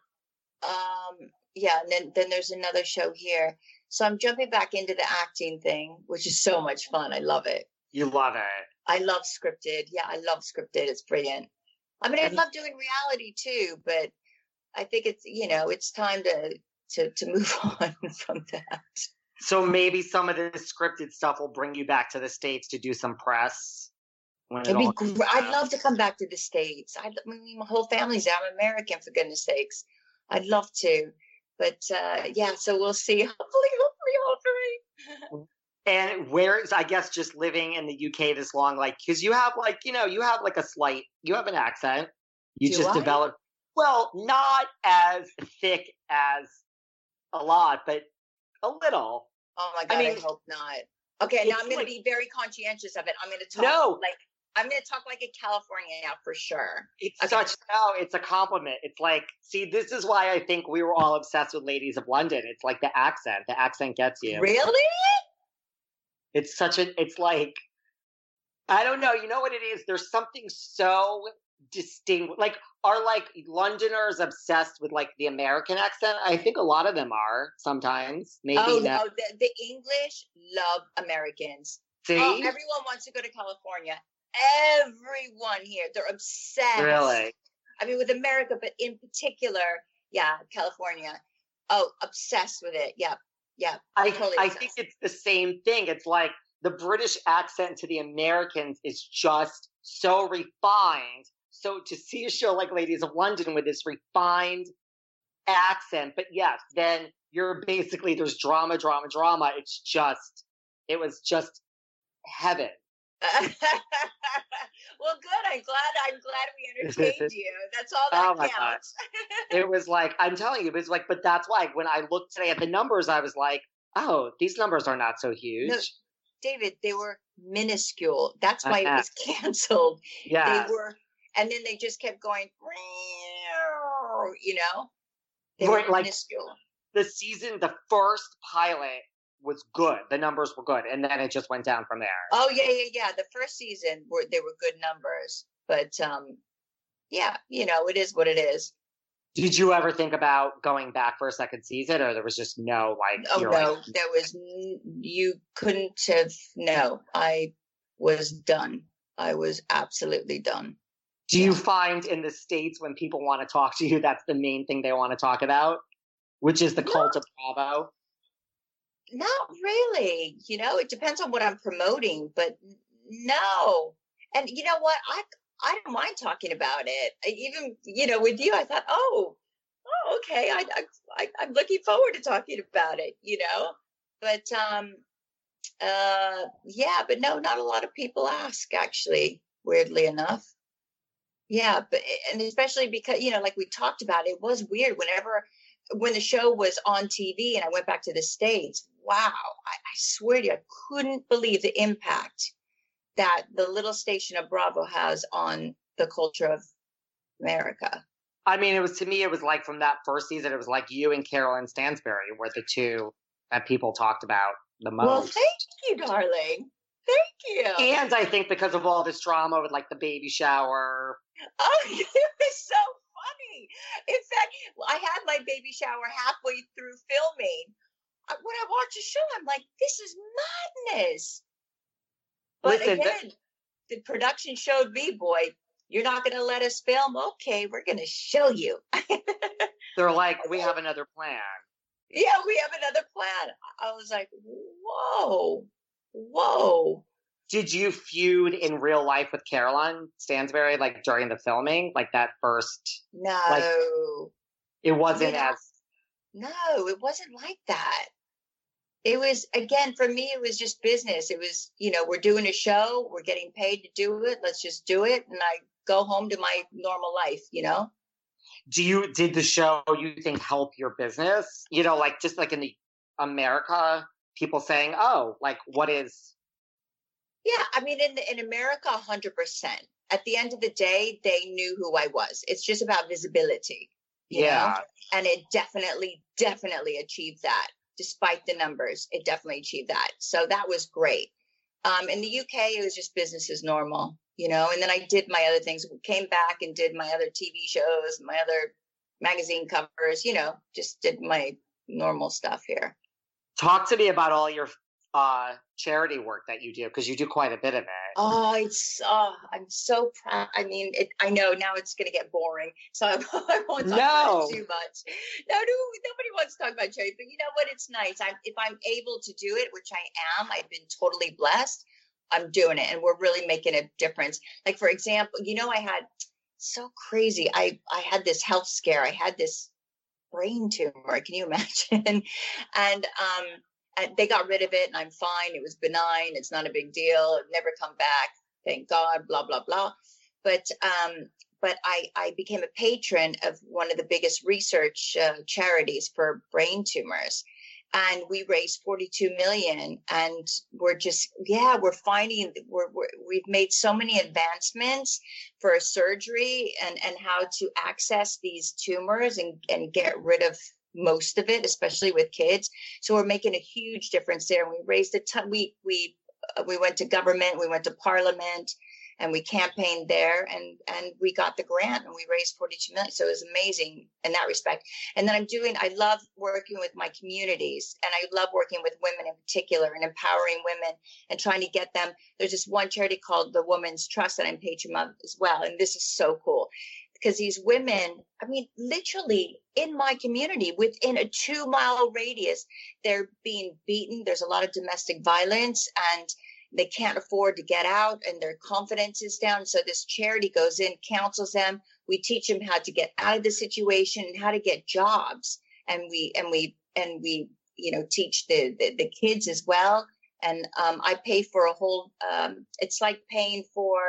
Um, yeah, and then then there's another show here. So I'm jumping back into the acting thing, which is so much fun. I love it. You love it. I love scripted. Yeah, I love scripted. It's brilliant. I mean, I love doing reality too, but I think it's you know it's time to to to move on from that. So maybe some of the scripted stuff will bring you back to the states to do some press. When it It'd be gr- I'd love to come back to the states. I, I mean, my whole family's there. I'm American, for goodness sakes. I'd love to, but uh, yeah. So we'll see. Hopefully, hopefully, hopefully. And where is I guess just living in the UK this long, like because you have like you know you have like a slight you have an accent. You Do just I? develop well, not as thick as a lot, but a little. Oh my god! I, mean, hope not. Okay, now I'm going like- to be very conscientious of it. I'm going to talk No. like I'm going to talk like a California now for sure. It's Okay. such no, it's a compliment. It's like, see, this is why I think we were all obsessed with Ladies of London. It's like the accent. The accent gets you. Really? It's such a it's like I don't know, you know what it is? There's something so distinct like are like Londoners obsessed with like the American accent? I think a lot of them are sometimes. Maybe oh not. no, the, the English love Americans. Oh, See? Oh, everyone wants to go to California. Everyone here, they're obsessed. really? I mean, with America, but in particular, yeah, California. Oh, obsessed with it. Yeah, yeah. I totally I think it's the same thing. It's like the British accent to the Americans is just so refined. So to see a show like Ladies of London with this refined accent, but yes, then you're basically there's drama, drama, drama. It's just it was just heaven. well, good. I'm glad. I'm glad we entertained you. That's all that Oh my counts. it was like I'm telling you, it was like, but that's why when I looked today at the numbers, I was like, oh, these numbers are not so huge. No, David, they were minuscule. That's why it Uh-huh. was canceled. yeah, They were, and then they just kept going. You know, they were like- minuscule. the season, the first pilot was good. The numbers were good, and then it just went down from there. Oh yeah, yeah, yeah. The first season were they were good numbers, but um, yeah, you know, it is what it is. Did you ever think about going back for a second season, or there was just no like? Oh no, like, there was n- you couldn't have. No, I was done. I was absolutely done. do you find in the states when people want to talk to you, that's the main thing they want to talk about, which is the No. cult of Bravo? Not really. You know, it depends on what I'm promoting, but no. And you know what? I I don't mind talking about it. I even you know with you, I thought, oh, oh, okay. I, I, I'm looking forward to talking about it. You know, but um, uh, yeah, but no, not a lot of people ask actually. Weirdly enough. Yeah, but and especially because you know, like we talked about, it was weird whenever when the show was on TV and I went back to the States, wow, I, I swear to you, I couldn't believe the impact that the little station of Bravo has on the culture of America. I mean, it was to me, it was like from that first season, it was like you and Caroline Stanbury were the two that people talked about the most. Well, thank you, darling. Thank you. and I think because of all this drama with like the baby shower, Oh, it was so funny. In fact, I had my baby shower halfway through filming. When I watch a show, I'm like, this is madness. But Listen, that- again, the production showed me, boy, you're not going to let us film? Okay, we're going to show you. they're like, we have another plan. yeah, we have another plan. I was like, whoa, whoa. Did you feud in real life with Caroline Stanbury, like during the filming, like that first? No. It wasn't as No, it wasn't like that. It was again for me. It was just business. It was you know we're doing a show, we're getting paid to do it. Let's just do it, and I go home to my normal life. You know. do you did the show you think help your business you know like just like in the america people saying oh like what is Yeah, I mean in in America, hundred percent. At the end of the day, they knew who I was. It's just about visibility. you know? yeah and it definitely definitely achieved that despite the numbers it definitely achieved that. So that was great. Um, in the uk it was just business as normal you know and then i did my other things came back and did my other tv shows my other magazine covers you know just did my normal stuff here. Talk to me about all your uh charity work that you do because you do quite a bit of it. Oh it's oh i'm so proud i mean it, i know now it's going to get boring so i, I won't talk about it too much. No, no nobody wants to talk about charity but you know what it's nice i'm if i'm able to do it which i am i've been totally blessed i'm doing it and we're really making a difference. Like for example you know i had so crazy i i had this health scare i had this brain tumor can you imagine? And um they got rid of it and i'm fine. It was benign. It's not a big deal. It never come back. Thank god blah blah blah. But um but i i became a patron of one of the biggest research uh, charities for brain tumors. And we raised 42 million and we're just yeah we're finding we're, we're we've made so many advancements for surgery and and how to access these tumors and and get rid of most of it especially with kids. So we're making a huge difference there and we raised a ton we we uh, we went to government we went to parliament and we campaigned there and and we got the grant and we raised 42 million so it was amazing in that respect. And then i'm doing i love working with my communities and i love working with women in particular and empowering women and trying to get them there's this one charity called the women's trust that i'm patron of as well and this is so cool. Because these women i mean literally in my community within a two mile radius they're being beaten. There's a lot of domestic violence and they can't afford to get out and their confidence is down. So this charity goes in counsels them. We teach them how to get out of the situation and how to get jobs. And we and we and we you know teach the the, the kids as well. And um, I pay for a whole. Um, it's like paying for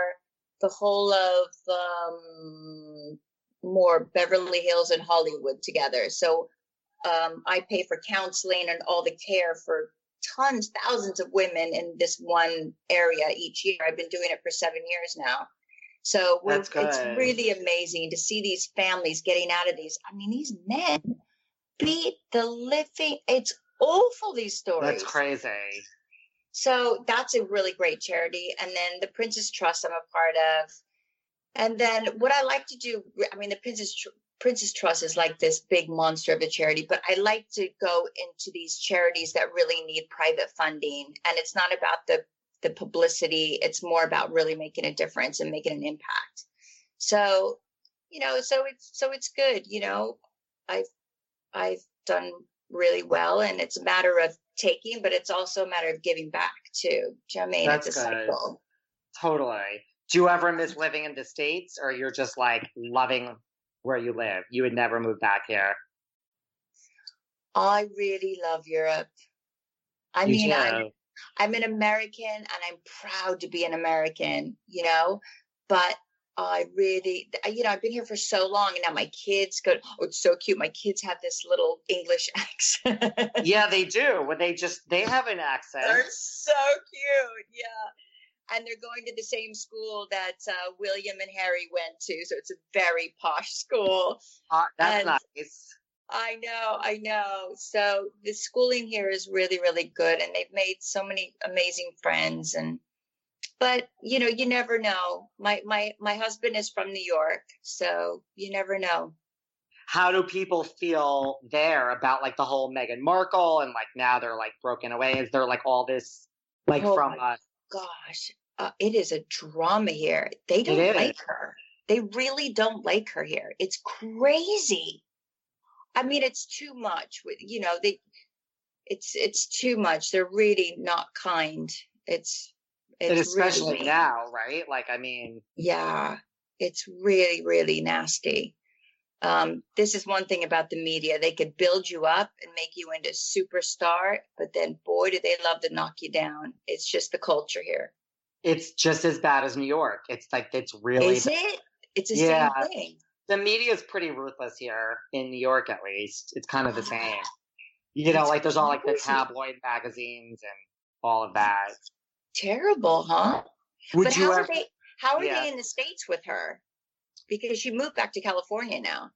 the whole of um, more Beverly Hills and Hollywood together. So um, I pay for counseling and all the care for tons, thousands of women in this one area each year. I've been doing it for seven years now. So it's really amazing to see these families getting out of these. I mean, these men beat the living. It's awful. These stories. That's crazy. So that's a really great charity. And then the Princess Trust I'm a part of. And then what I like to do, I mean, the Princess Tr- Princess Trust is like this big monster of a charity, but I like to go into these charities that really need private funding. And it's not about the the publicity. It's more about really making a difference and making an impact. So, you know, so it's so it's good. You know, I've I've done really well, and it's a matter of taking, but it's also a matter of giving back too. Do you know what I mean? That's it's a good. cycle. Totally. Do you ever miss living in the States or you're just like loving where you live? You would never move back here. I really love Europe. I You mean, I'm. I'm an American and I'm proud to be an American, you know, but I really, you know, I've been here for so long and now my kids go, oh, it's so cute. My kids have this little English accent. Yeah, they do. When they just they have an accent. They're so cute. Yeah. And they're going to the same school that uh, William and Harry went to. So it's a very posh school. That's and- nice. I know, I know. So the schooling here is really, really good, and they've made so many amazing friends. And but you know, you never know. My my my husband is from New York, so you never know. How do people feel there about like the whole Meghan Markle and like now they're like broken away? Is there like all this like Oh from uh, Gosh, uh, it is a drama here. They don't like her. They really don't like her here. It's crazy. I mean, it's too much. With you know, they, it's it's too much. They're really not kind. It's and it's especially really, now, right? Like I mean, Yeah, it's really, really nasty. Um, this is one thing about the media. They could build you up and make you into superstar, but then boy, do they love to knock you down. It's just the culture here. It's just as bad as New York. It's like it's really Is it? It's the Yeah. same thing. the media is pretty ruthless here in New York, at least. It's kind of the ah. same. You know, It's like there's all like the tabloid magazines and all of that. Terrible, huh? Would but you how ever? are they how are Yeah. they in the States with her? Because she moved back to California now.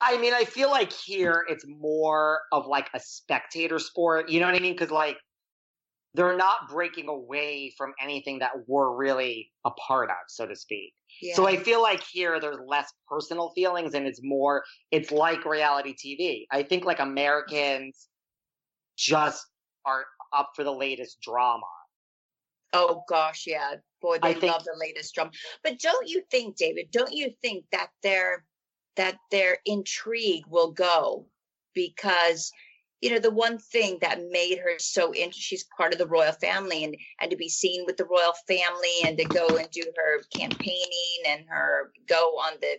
I mean, I feel like here it's more of like a spectator sport. You know what I mean? Because like they're not breaking away from anything that we're really a part of, so to speak. Yeah. So I feel like here there's less personal feelings and it's more it's like reality TV. I think like Americans just are up for the latest drama. Oh gosh, yeah. Boy, I they think- love the latest drama. But don't you think, David, don't you think that their that their intrigue will go? Because you know, the one thing that made her so interesting, she's part of the royal family and and to be seen with the royal family and to go and do her campaigning and her go on the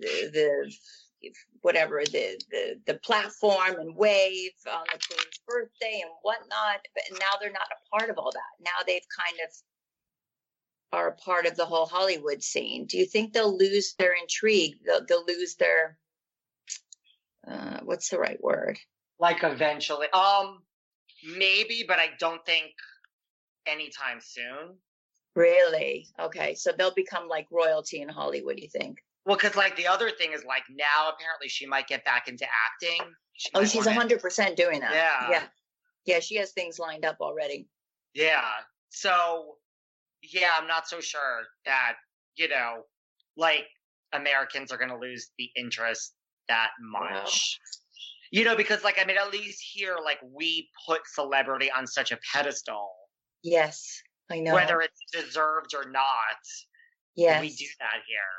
the, the whatever the, the the platform and wave on the queen's birthday and whatnot but now they're not a part of all that. Now they've kind of are a part of the whole hollywood scene. Do you think they'll lose their intrigue? They'll, they'll lose their uh, what's the right word Like eventually. Um maybe, but I don't think anytime soon. really okay so they'll become like royalty in hollywood you think Well, because like the other thing is like now apparently she might get back into acting. She oh she's wanna- 100% doing that Yeah. yeah yeah she has things lined up already Yeah. So, yeah, I'm not so sure that, you know, like Americans are going to lose the interest that much. You know, because, like, I mean, at least here, like, we put celebrity on such a pedestal, yes i know whether it's deserved or not. yes We do that here.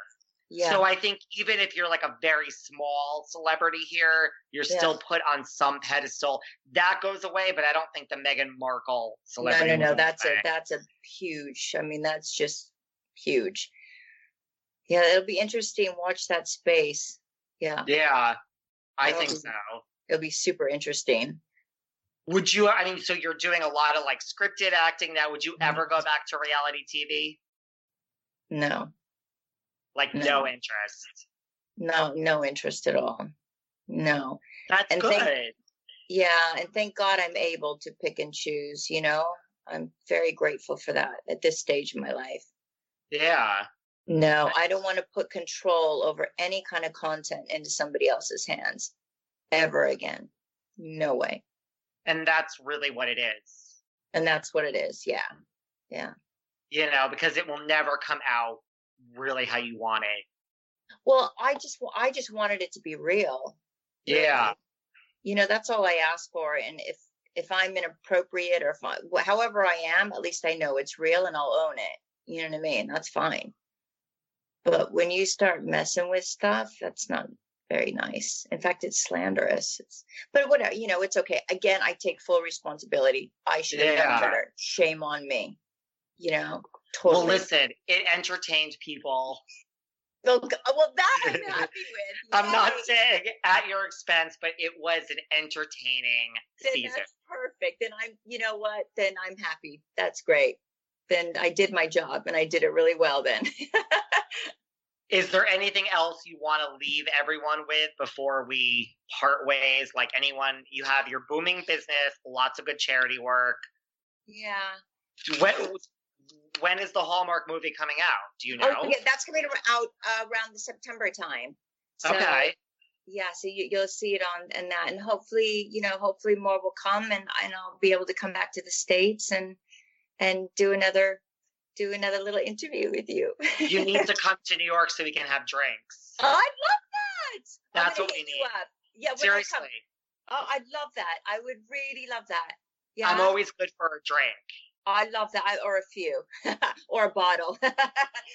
yeah So I think even if you're like a very small celebrity here, you're Yeah. still put on some pedestal. That goes away, but I don't think the Meghan Markle celebrity. no, no. go That's a that's a huge. I mean, that's just huge. Yeah, it'll be interesting. Watch that space. Yeah, Yeah, I think so. it'll be super interesting. Would you? I mean, so you're doing a lot of like scripted acting now. Would you Mm-hmm. ever go back to reality TV? No, Like No. no interest. no, no interest at all. No. That's And good. thank- Yeah, and thank God I'm able to pick and choose, you know? I'm very grateful for that at this stage of my life. yeah. No, I don't want to put control over any kind of content into somebody else's hands ever again. No way. And that's really what it is. And that's what it is. Yeah. Yeah. You know, because it will never come out really how you want it. Well, I just I just wanted it to be real. Yeah. You know, that's all I ask for and if if I'm inappropriate or if I, however I am, at least I know it's real and I'll own it. You know what I mean? That's fine. But when you start messing with stuff, that's not very nice. In fact, it's slanderous. It's, but whatever, you know, it's okay. Again, I take full responsibility. I should have Yeah. known better. Shame on me. You know, totally. Well, listen, it entertained people. Well, oh, well, that I'm happy with. I'm not saying at your expense, but it was an entertaining then season. that's perfect. Then I'm, you know what? Then I'm happy. That's great. Then I did my job and I did it really well. Then Is there anything else you want to leave everyone with before we part ways? Like anyone, you have your booming business, lots of good charity work. yeah. When when is the Hallmark movie coming out? Do you know? Oh, yeah, that's coming out uh, around the September time. So, okay. Yeah, so you, you'll see it on and that, and hopefully, you know, hopefully more will come, and and I'll be able to come back to the states and and do another do another little interview with you. You need to come to New York so we can have drinks. Oh, I'd love that. That's what we need. Yeah, I Seriously, come. Oh, I'd love that. I would really love that. Yeah, I'm always good for a drink. I love that. I, or a few, or a bottle.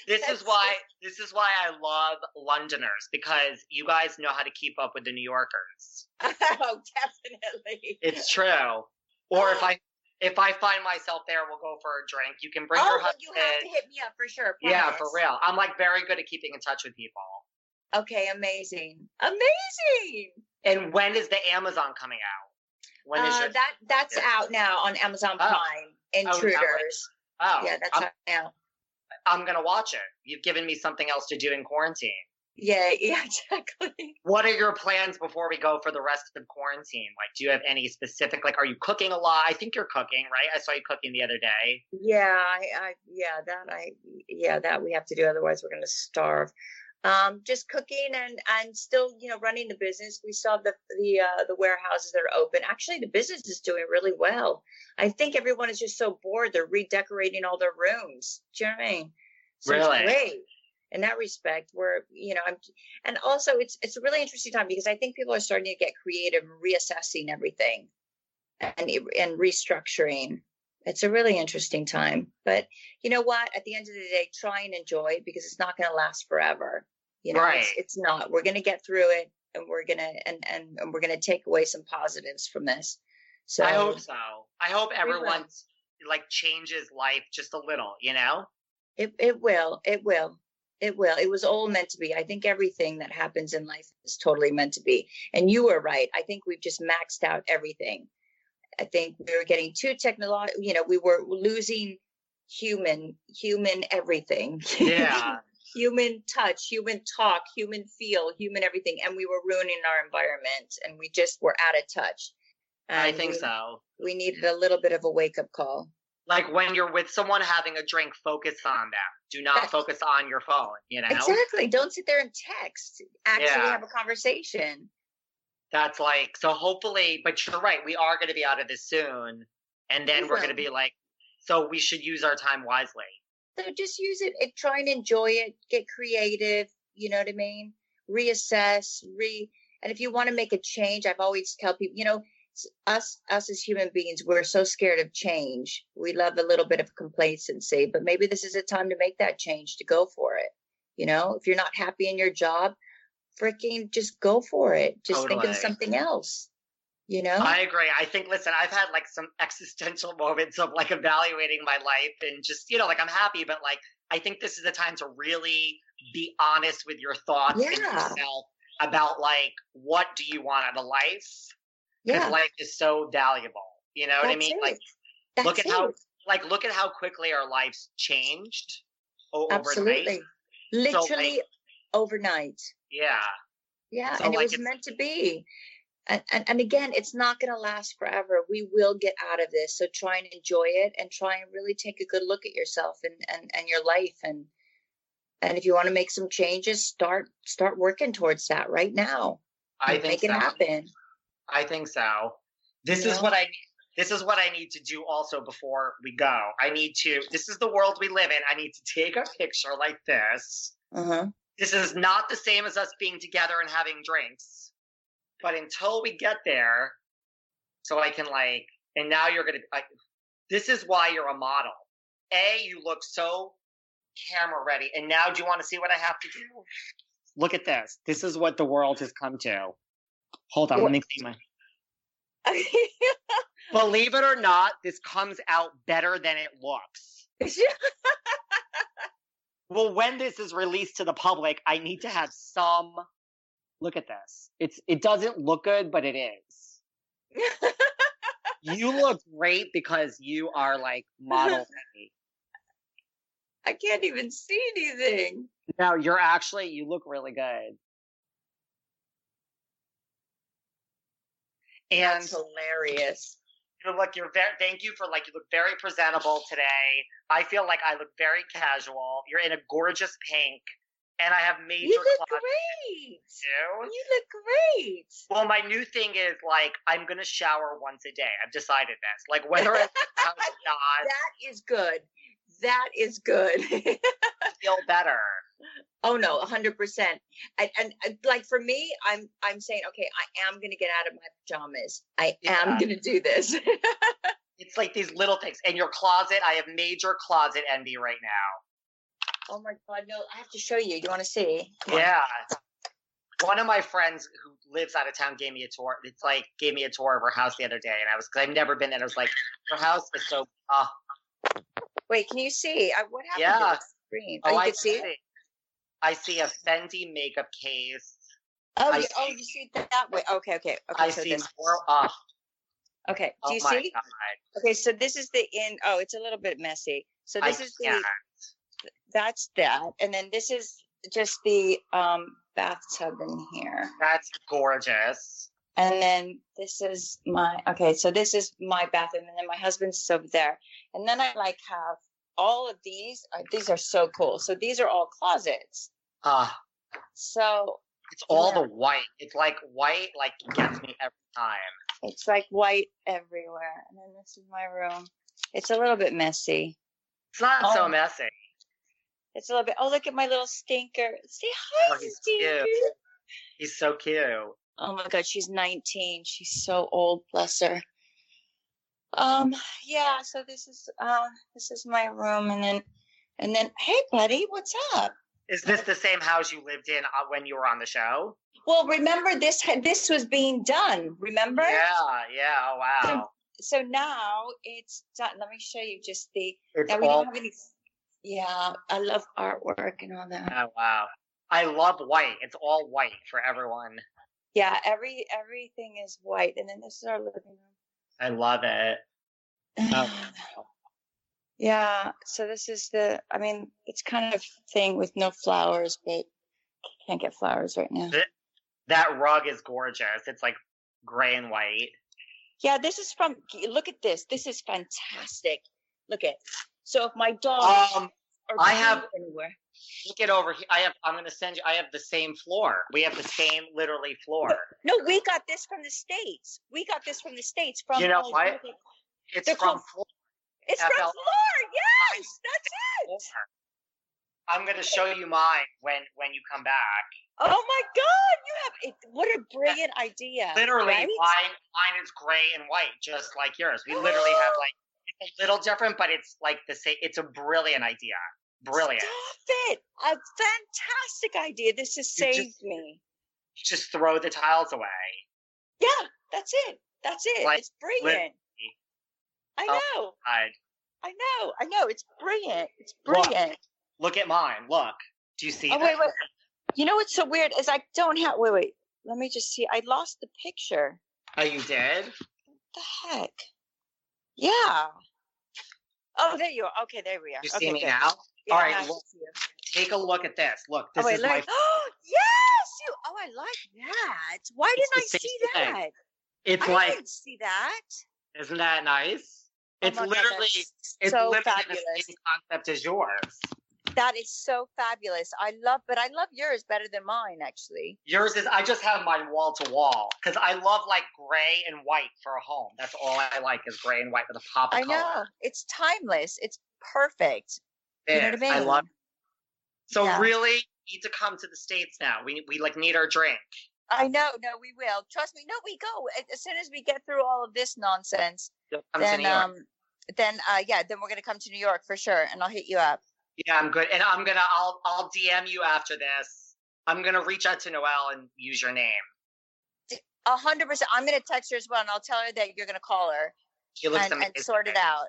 This is why this is why I love Londoners because you guys know how to keep up with the New Yorkers. oh, definitely. It's true. Or if oh. I if I find myself there, we'll go for a drink. You can bring oh, your husband. you have to hit me up for sure. yeah, for real. I'm like very good at keeping in touch with people. Okay, amazing, amazing. And when is the Amazon coming out? When is Uh, your that that's Yeah. out now on Amazon Oh. Prime. right? Intruders. Oh, yeah, that's I'm, out now. I'm gonna watch it. You've given me something else to do in quarantine. Yeah, yeah, exactly. What are your plans before we go for the rest of the quarantine? Like, do you have any specific? Like, are you cooking a lot? I think you're cooking, right? I saw you cooking the other day. Yeah, I, I yeah, that I yeah, that we have to do otherwise we're gonna starve. Um, just cooking and and still, you know, running the business. We still have the the uh the warehouses that are open. Actually the business is doing really well. I think everyone is just so bored, they're redecorating all their rooms. Do you know what I mean? So Really? It's. In that respect, where you know, I'm and also it's it's a really interesting time because I think people are starting to get creative, reassessing everything and and restructuring it's a really interesting time but you know what at the end of the day try and enjoy it because it's not going to last forever you know it's, Right. it's not we're going to get through it and we're going to and, and and we're going to take away some positives from this so I hope so. I hope will. everyone like changes life just a little. You know? it, it will it will it will. It was all meant to be. I think everything that happens in life is totally meant to be. And you were right. I think we've just maxed out everything. I think we were getting too technological you know we were losing human human everything. Yeah. human touch human talk human feel human everything. And we were ruining our environment and we just were out of touch. I think we, so. we needed a little bit of a wake up call Like when you're with someone having a drink, focus on them. Do not focus on your phone. You know? exactly don't sit there and text actually Yeah. have a conversation That's like so. Hopefully, but you're right. We are going to be out of this soon, and then We we're going to be like, so we should use our time wisely. So just use it and try and enjoy it. Get creative. You know what I mean? Reassess, re. And if you want to make a change, I've always tell people, you know, us us as human beings, we're so scared of change. We love a little bit of complacency, but maybe this is a time to make that change to go for it. You know, if you're not happy in your job, freaking just go for it. Just think of something else. You know? I agree. I think, listen, I've had like some existential moments of like evaluating my life and just, you know, like I'm happy, but like I think this is the time to really be honest with your thoughts and yourself about like what do you want out of life? Because yeah. life is so valuable. You know what I mean? it. Like That's look at how like look at how quickly our lives changed overnight. Absolutely. Literally overnight. Yeah. Yeah, So, and like, it was meant to be. And, and and again, it's not going to last forever. We will get out of this. So try and enjoy it, and try and really take a good look at yourself and and and your life. And and if you want to make some changes, start start working towards that right now. I think make it so. happen. I think so. This You is what I this is what I need to do also before we go. I need to this is the world we live in. I need to take a picture like this. Uh huh. This is not the same as us being together and having drinks. But until we get there, so I can like and now you're gonna I, this is why you're a model. A, you look so camera ready. And now do you want to see what I have to do? Look at this. This is what the world has come to. Hold on, let me clean my Believe it or not, this comes out better than it looks. Well, when this is released to the public, I need to have some look at this. It's it doesn't look good, but it is. You look great because you are like model ready. I can't even see anything. No, you're actually you look really good. And That's hilarious. you look you're very thank you for like you look very presentable today. I feel like I look very casual. You're in a gorgeous pink and I have major You look great. too. You look great. Well, my new thing is like I'm gonna shower once a day. I've decided this. Like whether it's or not, That is good. That is good. I feel better. Oh no, hundred percent. And, and and like for me, I'm I'm saying, okay, I am gonna get out of my pajamas. I Yeah. am gonna do this. It's like these little things. In your closet, I have major closet envy right now. oh my god, no! I have to show you. Do you want to see? Come on. Yeah. One of my friends who lives out of town gave me a tour. It's like gave me a tour of her house the other day, and I was because I've never been there. and I was like, your house is so. Uh, Wait, can you see? I, what happened Yeah. to the screen? Oh, you I can see it. I see a Fenty makeup case. Oh, I you, oh, see- you see it that way. Okay, okay, okay. I so see this. more. Uh, Okay, do oh you my see? god! Okay, so this is the in. Oh, it's a little bit messy. So I this is the. can't. That's that, and then this is just the um bathtub in here. That's gorgeous. And then this is my okay, so this is my bathroom, and then my husband's over there. And then I like have all of these. Uh, these are so cool. So these are all closets. Uh, So it's all Yeah. the white. It's like white, like gets me every time. it's like white everywhere. And then this is my room. It's a little bit messy. It's not so Oh. messy. It's a little bit. Oh, look at my little stinker. Say hi, Oh, he's stinker. cute. He's so cute. Oh my god, she's 19. She's so old, bless her. Um, yeah, so this is uh this is my room and then and then hey buddy, what's up? Is this the same house you lived in uh, when you were on the show? Well, remember this this was being done, remember? Yeah, yeah. Oh wow. So now it's done. Let me show you just the It's now we all. don't have any yeah, I love artwork and all that. Oh wow. I love white. It's all white for everyone. Yeah, every everything is white and then this is our living room. I love it. Oh. Yeah, so this is the, I mean, it's kind of thing with no flowers, but can't get flowers right now. That rug is gorgeous. It's like gray and white. Yeah, this is from, look at this. This is fantastic. Look at, so if my dog Um, I have- anywhere. look it over here. I have. I'm gonna send you. I have the same floor. We have the same, literally floor. No, we got this from the States. We got this from the States. From You know oh, what? It's They're from called- floor. It's from floor. Yes, that's it. floor. I'm gonna show you mine when when you come back. Oh my God, you have it. What a brilliant idea. Literally, right? mine mine is gray and white, just like yours. We literally have like it's a little different, but it's like the same. It's a brilliant idea. Brilliant. Stop it. A fantastic idea. This has You just- saved me. You just throw the tiles away. Yeah, that's it. That's it. Like, it's brilliant. I Oh, know. I, I know. I know. It's brilliant. It's Look. brilliant. look at mine. Look. Do you see? Oh, that? wait, wait. You know what's so weird is I don't have. Wait, wait. Let me just see. I lost the picture. Oh, you did? What the heck? Yeah. Oh, there you are. Okay, there we are. You okay, see me good. now? Yeah, All right, look, take a look at this. Look, oh, this oh, wait, is my. Oh yes, you. Oh, I like that. Why It's didn't I see thing. that? It's I like, didn't see that. isn't that nice? Oh It's literally, it's so literally fabulous. the same concept as yours. That is so fabulous. I love, but I love yours better than mine, actually. Yours is I just have mine wall to wall because I love like gray and white for a home. That's all I like is gray and white with a pop of I know color. it's timeless. It's perfect. You know what I is. I mean? love. So Yeah. really need to come to the states now. We we like need our drink. I know. No, we will. Trust me. No, we go as soon as we get through all of this nonsense. Come then, um, then, uh, yeah, then we're gonna come to New York for sure, and I'll hit you up. Yeah, I'm good. And I'm gonna I'll I'll DM you after this. I'm gonna reach out to Noelle and use your name. A hundred percent. I'm gonna text her as well, and I'll tell her that you're gonna call her She looks and, amazing. and sort it out.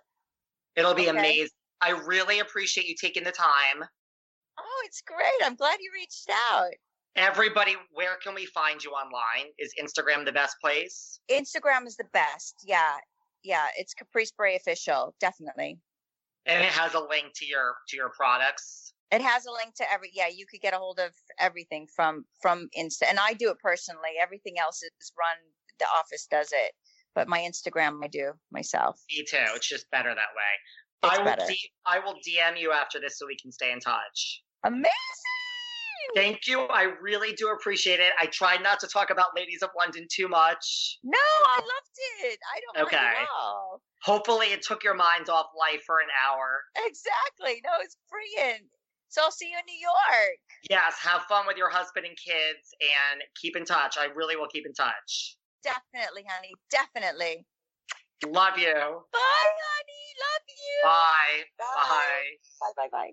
It'll be Okay. amazing. I really appreciate you taking the time. Oh, it's great. I'm glad you reached out. Everybody, where can we find you online? Is Instagram the best place? Instagram is the best. Yeah, yeah. It's Caprice Bourret official, definitely. And it has a link to your to your products. It has a link to every. Yeah, you could get a hold of everything from from Insta, and I do it personally. Everything else is run. The office does it, but my Instagram I do myself. Me too. It's just better that way. I will better. D- I will DM you after this so we can stay in touch. Amazing. Thank you. I really do appreciate it. I tried not to talk about Ladies of London too much. No, I loved it. I don't Okay. at all. Hopefully, it took your mind off life for an hour. Exactly. No, it's brilliant. So I'll see you in New York. Yes, have fun with your husband and kids and keep in touch. I really will keep in touch. Definitely, honey. Definitely. Love you. Bye, honey. Love you. Bye. Bye. Bye. Bye. Bye. Bye.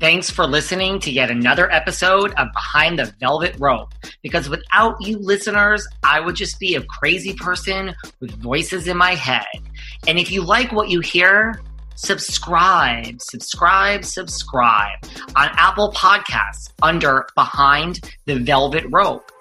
Thanks for listening to yet another episode of Behind the Velvet Rope. Because without you listeners, I would just be a crazy person with voices in my head. And if you like what you hear, subscribe, subscribe, subscribe on Apple Podcasts under Behind the Velvet Rope.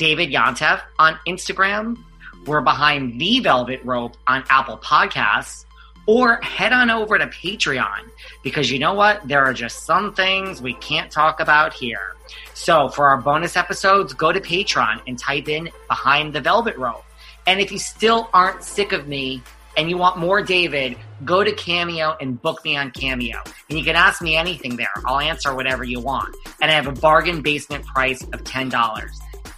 David Yontef on Instagram. We're behind the Velvet Rope on Apple Podcasts. Or head on over to Patreon because you know what? There are just some things we can't talk about here. So for our bonus episodes, go to Patreon and type in Behind the Velvet Rope. And if you still aren't sick of me and you want more David, go to Cameo and book me on Cameo. And you can ask me anything there. I'll answer whatever you want. And I have a bargain basement price of $10.